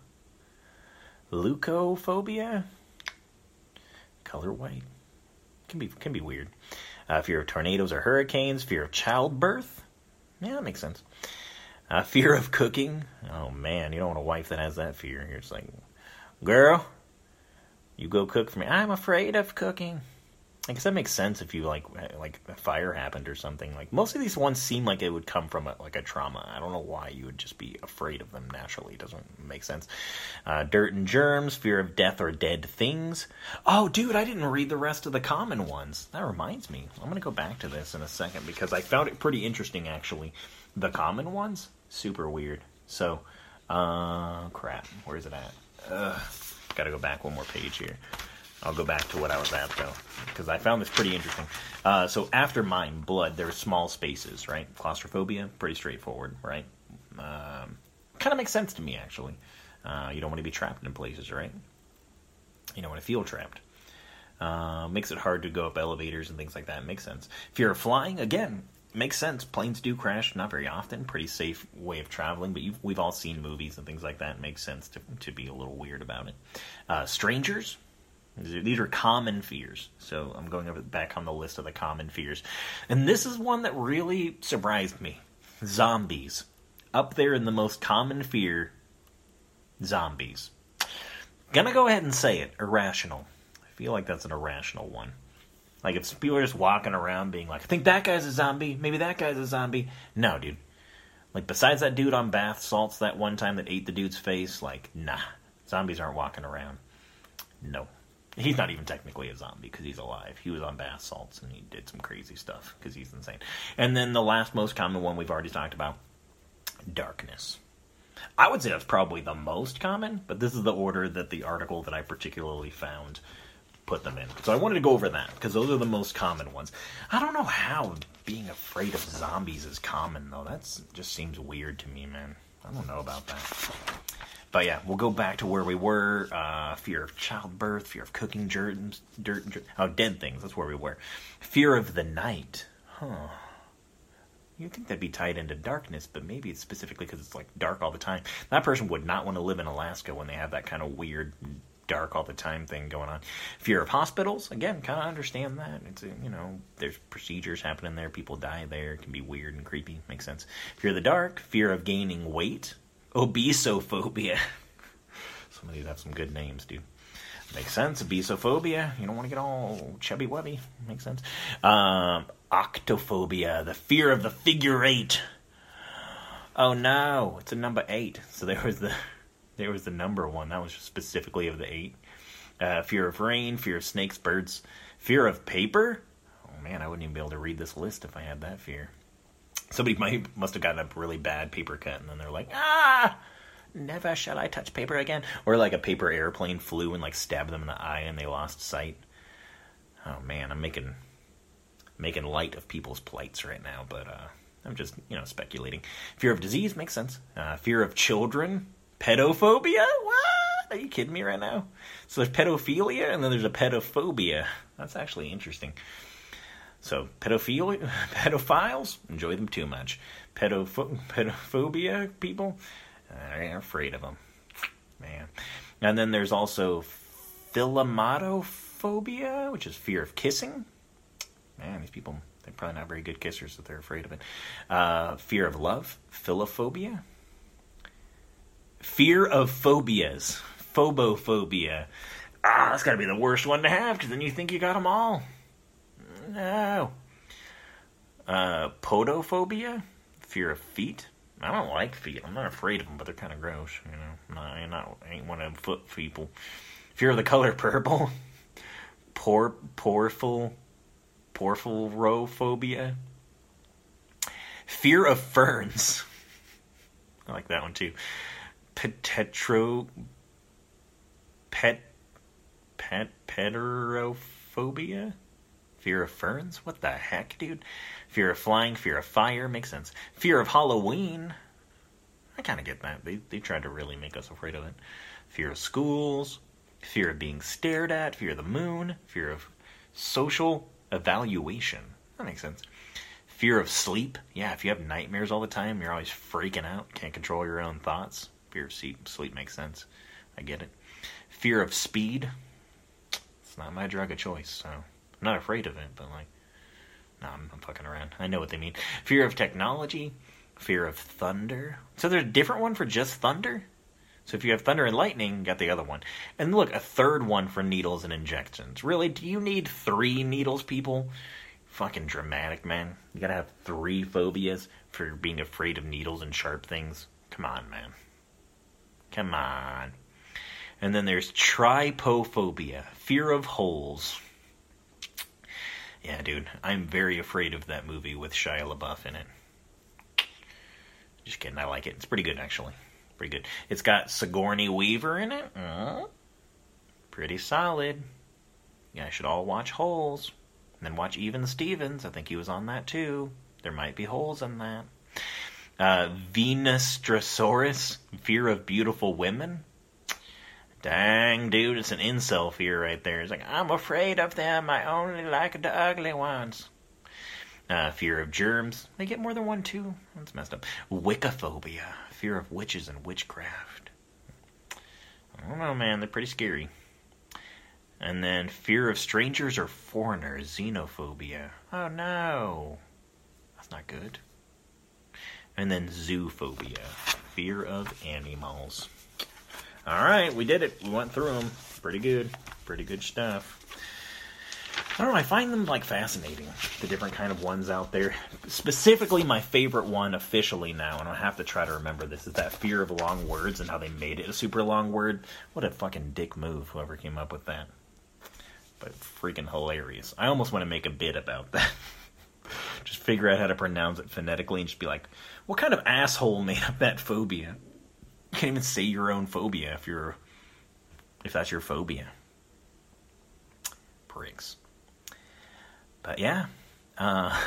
Leucophobia. Color white. Can be can be weird. Uh, fear of tornadoes or hurricanes. Fear of childbirth. Yeah, that makes sense. Uh, fear of cooking. Oh man, you don't want a wife that has that fear. You're just like, girl, you go cook for me. I'm afraid of cooking. I guess that makes sense if you like like a fire happened or something. Like most of these ones seem like it would come from a, like a trauma. I don't know why you would just be afraid of them naturally. It doesn't make sense. Uh, dirt and germs, fear of death or dead things. Oh, dude, I didn't read the rest of the common ones. That reminds me. I'm gonna go back to this in a second because I found it pretty interesting actually. The common ones, super weird. So, uh, crap. Where's it at? Ugh, gotta go back one more page here. I'll go back to what I was at though, because I found this pretty interesting. Uh, so after mine, blood, there's small spaces, right? Claustrophobia, pretty straightforward, right? Um, kind of makes sense to me actually. Uh, you don't want to be trapped in places, right? You don't want to feel trapped. Uh, makes it hard to go up elevators and things like that. Makes sense. Fear of flying, again, makes sense. Planes do crash, not very often. Pretty safe way of traveling, but we've all seen movies and things like that. Makes sense to to be a little weird about it. Uh, strangers, these are common fears. So I'm going over back on the list of the common fears. And this is one that really surprised me. Zombies. Up there in the most common fear, zombies. Gonna go ahead and say it. Irrational. I feel like that's an irrational one. Like if people are just walking around being like, I think that guy's a zombie, maybe that guy's a zombie. No, dude. Like besides that dude on bath salts that one time that ate the dude's face, like nah, zombies aren't walking around. No, he's not even technically a zombie because he's alive. He was on bath salts and he did some crazy stuff because he's insane. And then the last most common one we've already talked about, darkness. I would say that's probably the most common, but this is the order that the article that I particularly found put them in. So I wanted to go over that because those are the most common ones. I don't know how being afraid of zombies is common though. That just seems weird to me, man. I don't know about that. But yeah, we'll go back to where we were. Uh, fear of childbirth, fear of cooking germs, dirt, oh, dead things. That's where we were. Fear of the night. Huh. You'd think that'd be tied into darkness, but maybe it's specifically because it's like dark all the time. That person would not want to live in Alaska when they have that kind of weird dark all the time thing going on. Fear of hospitals, again, kind of understand that. It's you know, there's procedures happening there, people die there, it can be weird and creepy, makes sense. Fear of the dark, fear of gaining weight, obesophobia. Some of these have some good names, dude. Makes sense. Obesophobia. You don't want to get all chubby wubby. Makes sense. Um, octophobia, the fear of the figure eight. Oh no, it's a number eight. So there was the there was the number one. That was specifically of the eight. Uh, fear of rain, fear of snakes, birds, fear of paper. Oh man, I wouldn't even be able to read this list if I had that fear. Somebody might must have gotten a really bad paper cut, and then they're like, ah, never shall I touch paper again. Or like a paper airplane flew and like stabbed them in the eye, and they lost sight. Oh man, I'm making making light of people's plights right now, but uh, I'm just you know speculating. Fear of disease makes sense. Uh, fear of children, pedophobia. What? Are you kidding me right now? So there's pedophilia, and then there's a pedophobia. That's actually interesting. So pedophilia, pedophiles enjoy them too much. Pedoph- pedophobia people, I'm afraid of them, man. And then there's also philematophobia, which is fear of kissing. Man, these people they're probably not very good kissers if they're afraid of it. Uh, fear of love, philophobia. Fear of phobias, phobophobia. Ah, that's got to be the worst one to have because then you think you got them all. No. Uh, podophobia, fear of feet. I don't like feet. I'm not afraid of them, but they're kind of gross. You know, no, I'm not. I ain't one of them foot people. Fear of the color purple. Por porful, porphyrophobia. Fear of ferns. I like that one too. Petetro. Pet. Pet. Pterophobia. Fear of ferns? What the heck, dude? Fear of flying, fear of fire, makes sense. Fear of Halloween. I kind of get that. They, they tried to really make us afraid of it. Fear of schools, fear of being stared at, fear of the moon, fear of social evaluation. That makes sense. Fear of sleep. Yeah, if you have nightmares all the time, you're always freaking out, can't control your own thoughts. Fear of sleep, sleep makes sense. I get it. Fear of speed. It's not my drug of choice, so I'm not afraid of it, but like, no, I'm, I'm fucking around. I know what they mean. Fear of technology, fear of thunder. So there's a different one for just thunder. So if you have thunder and lightning, you got the other one. And look, a third one for needles and injections. Really, do you need three needles, people? Fucking dramatic, man. You gotta have three phobias for being afraid of needles and sharp things. Come on, man. Come on. And then there's trypophobia, fear of holes. Yeah, dude, I'm very afraid of that movie with Shia LaBeouf in it. Just kidding, I like it. It's pretty good, actually. Pretty good. It's got Sigourney Weaver in it. Uh, pretty solid. Yeah, I should all watch Holes. And then watch Even Stevens. I think he was on that too. There might be holes in that. Uh, Venustrosaurus, Fear of Beautiful Women. Dang, dude, it's an incel fear right there. It's like, I'm afraid of them. I only like the ugly ones. Uh, fear of germs. They get more than one, too. That's messed up. Wiccaphobia. Fear of witches and witchcraft. I don't know, man. They're pretty scary. And then fear of strangers or foreigners. Xenophobia. Oh, no. That's not good. And then zoophobia. Fear of animals. All right, we did it. We went through them. Pretty good. Pretty good stuff. I don't know. I find them like fascinating. The different kind of ones out there. Specifically, my favorite one officially now, and I have to try to remember this, is that fear of long words and how they made it a super long word. What a fucking dick move! Whoever came up with that. But freaking hilarious. I almost want to make a bit about that. just figure out how to pronounce it phonetically and just be like, what kind of asshole made up that phobia? You can't even say your own phobia if you're if that's your phobia. Pricks. But yeah. Uh,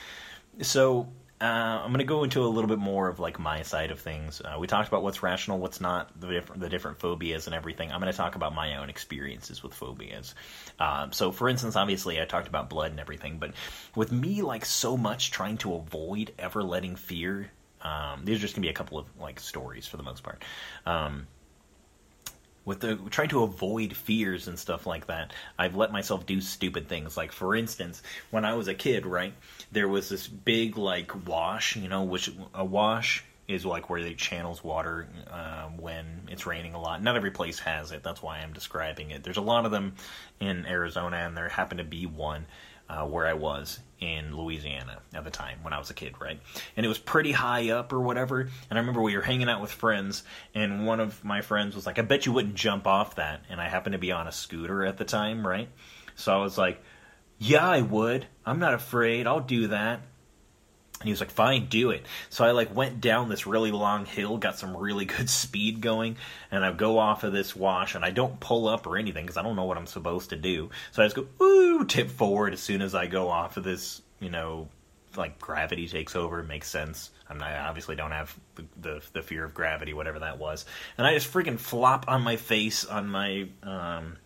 so uh, I'm going to go into a little bit more of like my side of things. Uh, we talked about what's rational, what's not, the different the different phobias and everything. I'm going to talk about my own experiences with phobias. Um, so, for instance, obviously I talked about blood and everything, but with me like so much trying to avoid ever letting fear. Um, these are just gonna be a couple of like stories for the most part. Um, with the trying to avoid fears and stuff like that i've let myself do stupid things. Like for instance when i was a kid right there was this big like wash you know which a wash is like where they channels water uh, when it's raining a lot. Not every place has it. That's why i'm describing it. There's a lot of them in arizona and there happened to be one uh, where I was in Louisiana at the time when I was a kid, right? And it was pretty high up or whatever. And I remember we were hanging out with friends, and one of my friends was like, I bet you wouldn't jump off that. And I happened to be on a scooter at the time, right? So I was like, Yeah, I would. I'm not afraid. I'll do that. And he was like, fine, do it. So I like went down this really long hill, got some really good speed going, and I go off of this wash, and I don't pull up or anything because I don't know what I'm supposed to do. So I just go, ooh, tip forward as soon as I go off of this, you know, like gravity takes over. Makes sense. I'm not, I obviously don't have the, the, the fear of gravity, whatever that was, and I just freaking flop on my face on my um,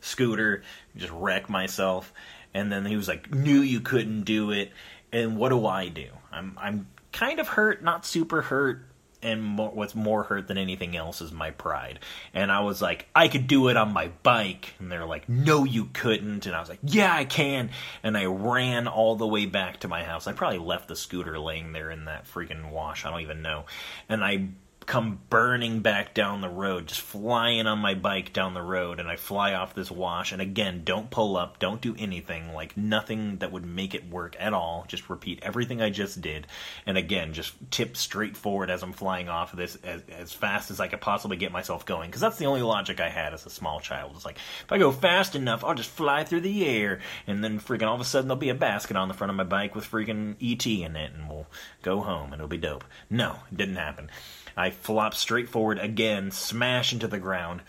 scooter, just wreck myself. And then he was like, "Knew you couldn't do it." And what do I do? I'm I'm kind of hurt, not super hurt, and more, what's more hurt than anything else is my pride. And I was like, I could do it on my bike. And they're like, no, you couldn't. And I was like, yeah, I can. And I ran all the way back to my house. I probably left the scooter laying there in that freaking wash. I don't even know. And I come burning back down the road, just flying on my bike down the road, and I fly off this wash. And again, don't pull up, don't do anything, like nothing that would make it work at all. Just repeat everything I just did, and again, just tip straight forward as I'm flying off of this as, as fast as I could possibly get myself going. Because that's the only logic I had as a small child. It's like if I go fast enough, I'll just fly through the air, and then freaking all of a sudden there'll be a basket on the front of my bike with freaking ET in it, and we'll go home, and it'll be dope. No, it didn't happen. I flop straight forward again, smash into the ground,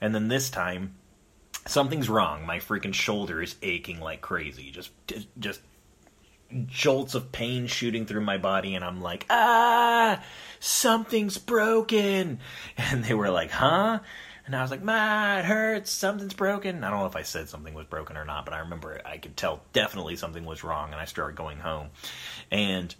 and then this time something's wrong. My freaking shoulder is aching like crazy. Just just jolts of pain shooting through my body and I'm like, "Ah, something's broken." And they were like, "Huh?" And I was like, "Ma, it hurts. Something's broken." I don't know if I said something was broken or not, but I remember I could tell definitely something was wrong and I started going home. And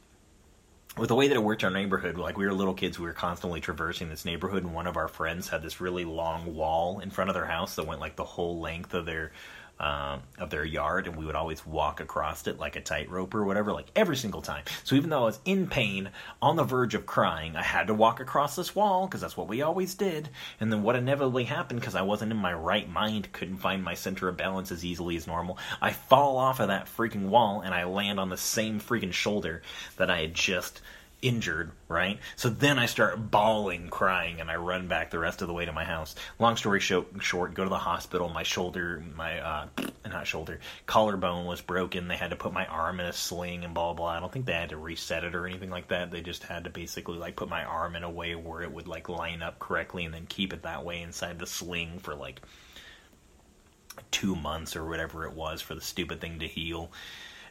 with the way that it worked our neighborhood, like we were little kids, we were constantly traversing this neighborhood, and one of our friends had this really long wall in front of their house that went like the whole length of their uh, of their yard, and we would always walk across it like a tightrope or whatever, like every single time. So even though I was in pain, on the verge of crying, I had to walk across this wall because that's what we always did. And then what inevitably happened because I wasn't in my right mind, couldn't find my center of balance as easily as normal. I fall off of that freaking wall and I land on the same freaking shoulder that I had just injured, right? So then I start bawling, crying, and I run back the rest of the way to my house. Long story short, go to the hospital. My shoulder, my uh, not shoulder, collarbone was broken. They had to put my arm in a sling and blah blah. I don't think they had to reset it or anything like that. They just had to basically like put my arm in a way where it would like line up correctly and then keep it that way inside the sling for like two months or whatever it was for the stupid thing to heal.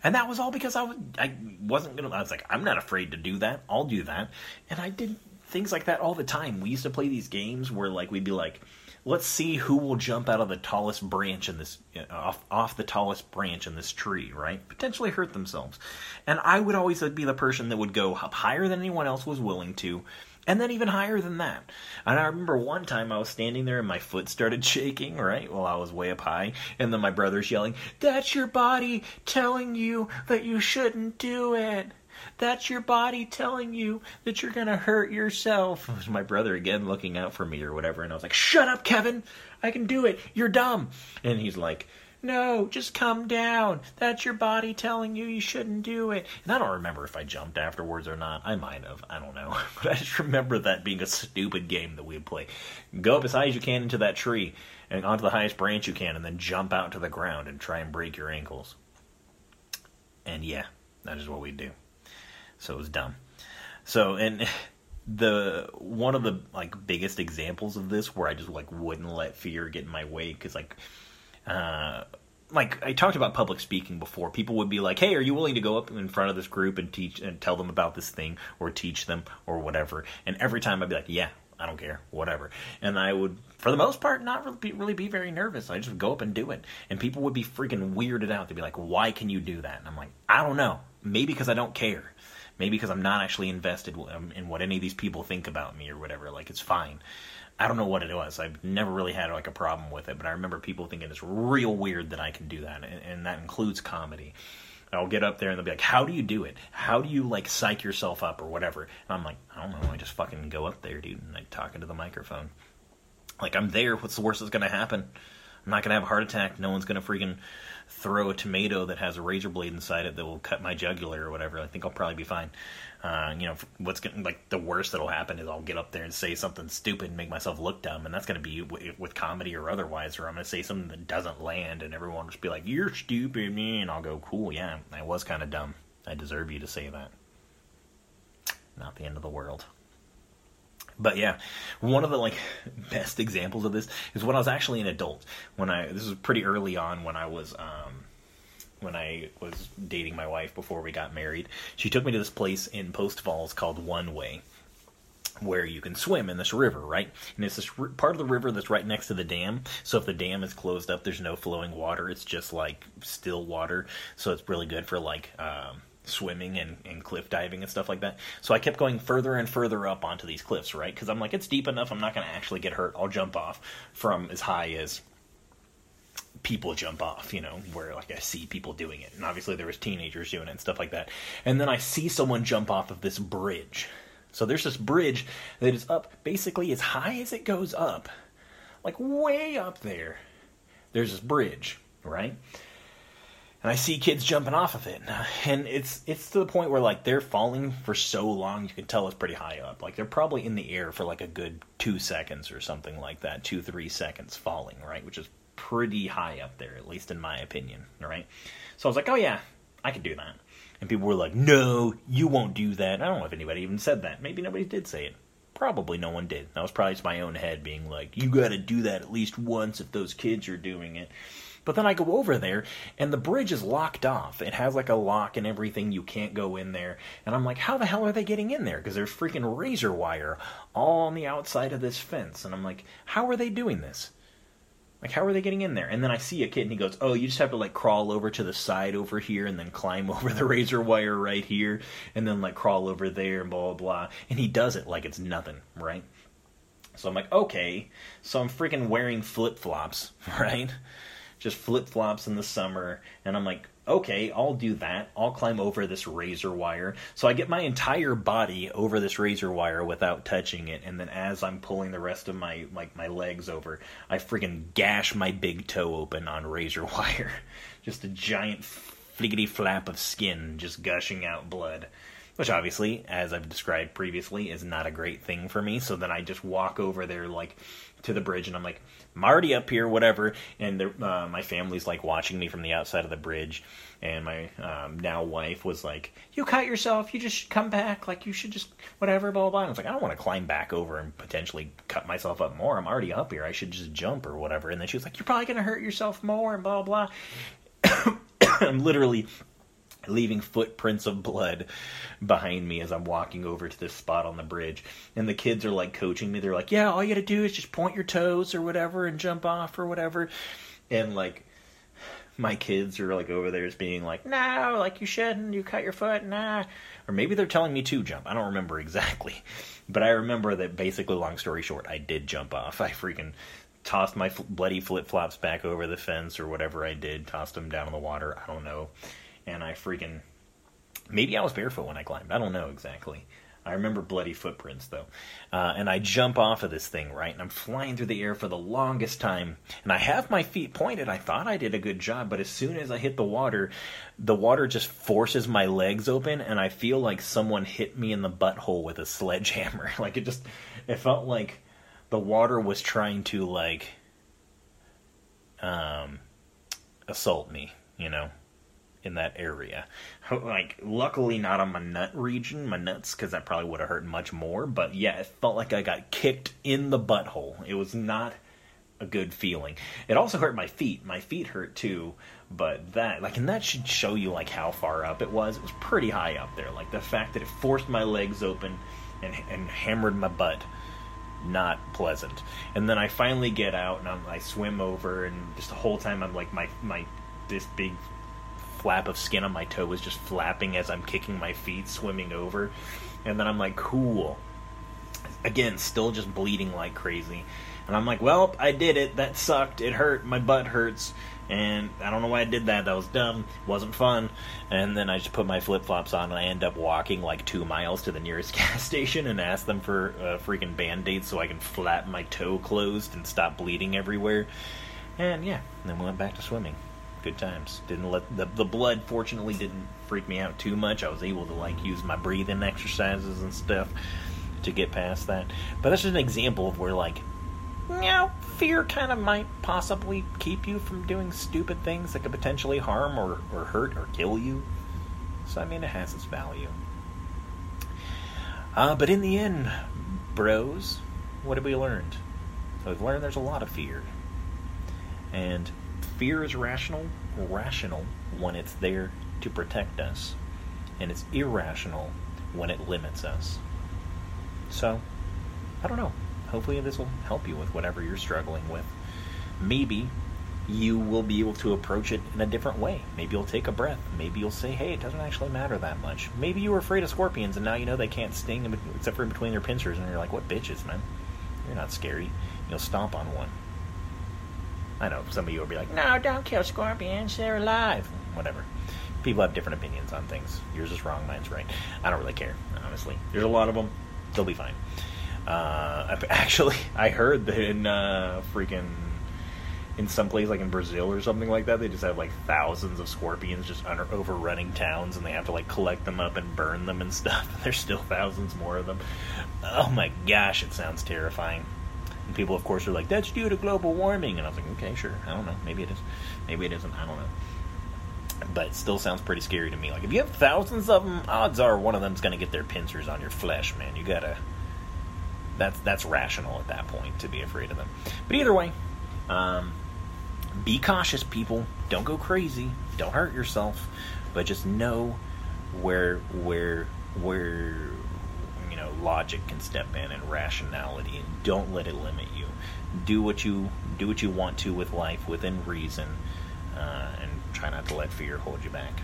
And that was all because I was I wasn't gonna I was like, I'm not afraid to do that. I'll do that. And I did things like that all the time. We used to play these games where like we'd be like, let's see who will jump out of the tallest branch in this uh, off off the tallest branch in this tree, right? Potentially hurt themselves. And I would always be the person that would go up higher than anyone else was willing to and then even higher than that. And I remember one time I was standing there and my foot started shaking, right, while I was way up high, and then my brother's yelling, That's your body telling you that you shouldn't do it. That's your body telling you that you're gonna hurt yourself. It was my brother again looking out for me or whatever, and I was like, Shut up, Kevin! I can do it. You're dumb. And he's like, no, just come down. That's your body telling you you shouldn't do it. And I don't remember if I jumped afterwards or not. I might have. I don't know. But I just remember that being a stupid game that we would play. Go up as high as you can into that tree and onto the highest branch you can, and then jump out to the ground and try and break your ankles. And yeah, that is what we do. So it was dumb. So and the one of the like biggest examples of this where I just like wouldn't let fear get in my way because like uh like I talked about public speaking before. People would be like, "Hey, are you willing to go up in front of this group and teach and tell them about this thing or teach them or whatever?" And every time I'd be like, "Yeah, I don't care, whatever." And I would, for the most part, not really be, really be very nervous. I just would go up and do it, and people would be freaking weirded out. They'd be like, "Why can you do that?" And I'm like, "I don't know. Maybe because I don't care." Maybe because I'm not actually invested in what any of these people think about me or whatever. Like it's fine. I don't know what it was. I've never really had like a problem with it, but I remember people thinking it's real weird that I can do that, and, and that includes comedy. I'll get up there and they'll be like, "How do you do it? How do you like psych yourself up or whatever?" And I'm like, "I don't know. I just fucking go up there, dude, and I talk into the microphone. Like I'm there. What's the worst that's gonna happen? I'm not gonna have a heart attack. No one's gonna freaking throw a tomato that has a razor blade inside it that will cut my jugular or whatever. I think I'll probably be fine. Uh, you know, what's going like the worst that'll happen is I'll get up there and say something stupid and make myself look dumb, and that's going to be w- with comedy or otherwise. Or I'm going to say something that doesn't land, and everyone will just be like, "You're stupid," me, and I'll go, "Cool, yeah, I was kind of dumb. I deserve you to say that." Not the end of the world. But yeah, one of the like best examples of this is when I was actually an adult. When I this was pretty early on when I was um, when I was dating my wife before we got married. She took me to this place in Post Falls called One Way where you can swim in this river, right? And it's this r- part of the river that's right next to the dam. So if the dam is closed up, there's no flowing water. It's just like still water. So it's really good for like um, swimming and, and cliff diving and stuff like that. So I kept going further and further up onto these cliffs, right? Because I'm like, it's deep enough. I'm not going to actually get hurt. I'll jump off from as high as people jump off, you know, where like I see people doing it. And obviously there was teenagers doing it and stuff like that. And then I see someone jump off of this bridge. So there's this bridge that is up basically as high as it goes up. Like way up there. There's this bridge, right? And I see kids jumping off of it, and it's it's to the point where like they're falling for so long, you can tell it's pretty high up. Like they're probably in the air for like a good two seconds or something like that, two three seconds falling, right? Which is pretty high up there, at least in my opinion, right? So I was like, oh yeah, I could do that, and people were like, no, you won't do that. I don't know if anybody even said that. Maybe nobody did say it. Probably no one did. That was probably just my own head being like, you got to do that at least once if those kids are doing it. But then I go over there and the bridge is locked off. It has like a lock and everything. You can't go in there. And I'm like, how the hell are they getting in there? Because there's freaking razor wire all on the outside of this fence. And I'm like, how are they doing this? Like, how are they getting in there? And then I see a kid and he goes, Oh, you just have to like crawl over to the side over here and then climb over the razor wire right here and then like crawl over there and blah, blah, blah. And he does it like it's nothing, right? So I'm like, Okay. So I'm freaking wearing flip flops, right? Just flip flops in the summer. And I'm like, okay, I'll do that. I'll climb over this razor wire. So I get my entire body over this razor wire without touching it. And then as I'm pulling the rest of my like my legs over, I freaking gash my big toe open on razor wire. just a giant fliggity flap of skin just gushing out blood. Which obviously, as I've described previously, is not a great thing for me. So then I just walk over there like to the bridge and I'm like, Marty up here, whatever. And uh, my family's like watching me from the outside of the bridge. And my um, now wife was like, "You cut yourself. You just come back. Like you should just whatever." Blah blah. blah. And I was like, "I don't want to climb back over and potentially cut myself up more. I'm already up here. I should just jump or whatever." And then she was like, "You're probably gonna hurt yourself more." And blah blah. I'm literally leaving footprints of blood behind me as I'm walking over to this spot on the bridge. And the kids are like coaching me. They're like, "Yeah, all you got to do is just point your toes or whatever and jump off or whatever." And like my kids are like over there as being like, "No, like you shouldn't. You cut your foot, nah." Or maybe they're telling me to jump. I don't remember exactly, but I remember that basically. Long story short, I did jump off. I freaking tossed my bloody flip flops back over the fence or whatever I did. Tossed them down in the water. I don't know and I freaking maybe I was barefoot when I climbed. I don't know exactly. I remember bloody footprints though. Uh, and I jump off of this thing, right? And I'm flying through the air for the longest time. And I have my feet pointed. I thought I did a good job, but as soon as I hit the water, the water just forces my legs open, and I feel like someone hit me in the butthole with a sledgehammer. like it just, it felt like the water was trying to like, um, assault me, you know? In that area. Like, luckily not on my nut region, my nuts, because that probably would have hurt much more. But yeah, it felt like I got kicked in the butthole. It was not a good feeling. It also hurt my feet. My feet hurt too, but that, like, and that should show you, like, how far up it was. It was pretty high up there. Like, the fact that it forced my legs open and, and hammered my butt not pleasant. And then I finally get out and I'm, I swim over, and just the whole time I'm like my my this big flap of skin on my toe was just flapping as I'm kicking my feet, swimming over. And then I'm like, cool. Again, still just bleeding like crazy. And I'm like, well, I did it. That sucked. It hurt. My butt hurts. And I don't know why I did that. That was dumb. Wasn't fun. And then I just put my flip flops on and I end up walking like two miles to the nearest gas station and ask them for a freaking band aid so I can flap my toe closed and stop bleeding everywhere. And yeah, then we went back to swimming good times. Didn't let the the blood fortunately didn't freak me out too much. I was able to like use my breathing exercises and stuff to get past that. But that's just an example of where like you know, fear kind of might possibly keep you from doing stupid things that could potentially harm or, or hurt or kill you. So I mean it has its value. Uh, but in the end, bros, what have we learned? So we've learned there's a lot of fear. And fear is rational, rational when it's there to protect us, and it's irrational when it limits us. So, I don't know. Hopefully, this will help you with whatever you're struggling with. Maybe you will be able to approach it in a different way. Maybe you'll take a breath. Maybe you'll say, hey, it doesn't actually matter that much. Maybe you were afraid of scorpions and now you know they can't sting except for in between their pincers, and you're like, what bitches, man? You're not scary. You'll stomp on one. I know some of you will be like, no, don't kill scorpions. They're alive. Whatever. People have different opinions on things. Yours is wrong, mine's right. I don't really care, honestly. There's a lot of them. They'll be fine. Uh, actually, I heard that in uh, freaking in some place like in Brazil or something like that, they just have like thousands of scorpions just under, overrunning towns, and they have to like collect them up and burn them and stuff. And There's still thousands more of them. Oh my gosh, it sounds terrifying. And people, of course, are like, that's due to global warming. And I was like, okay, sure. I don't know. Maybe it is. Maybe it isn't. I don't know. But it still sounds pretty scary to me. Like, if you have thousands of them, odds are one of them's going to get their pincers on your flesh, man. You gotta. That's that's rational at that point to be afraid of them. But either way, um, be cautious, people. Don't go crazy. Don't hurt yourself. But just know where where where logic can step in and rationality and don't let it limit you do what you do what you want to with life within reason uh, and try not to let fear hold you back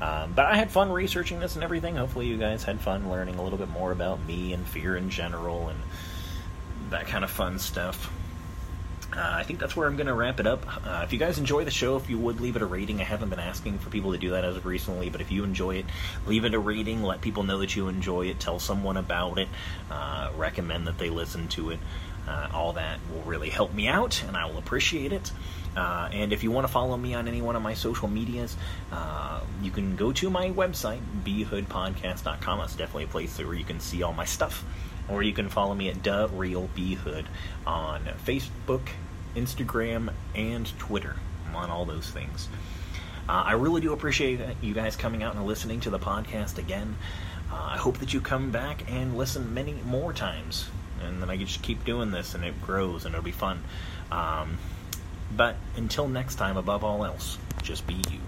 um, but I had fun researching this and everything. Hopefully, you guys had fun learning a little bit more about me and fear in general and that kind of fun stuff. Uh, I think that's where I'm going to wrap it up. Uh, if you guys enjoy the show, if you would leave it a rating, I haven't been asking for people to do that as of recently, but if you enjoy it, leave it a rating. Let people know that you enjoy it. Tell someone about it. Uh, recommend that they listen to it. Uh, all that will really help me out, and I will appreciate it. Uh, and if you want to follow me on any one of my social medias, uh, you can go to my website, bhoodpodcast.com. That's definitely a place where you can see all my stuff or you can follow me at Da Real B Hood on Facebook, Instagram, and Twitter. I'm on all those things. Uh, I really do appreciate you guys coming out and listening to the podcast again. Uh, I hope that you come back and listen many more times, and then I can just keep doing this, and it grows, and it'll be fun. Um, but until next time, above all else, just be you.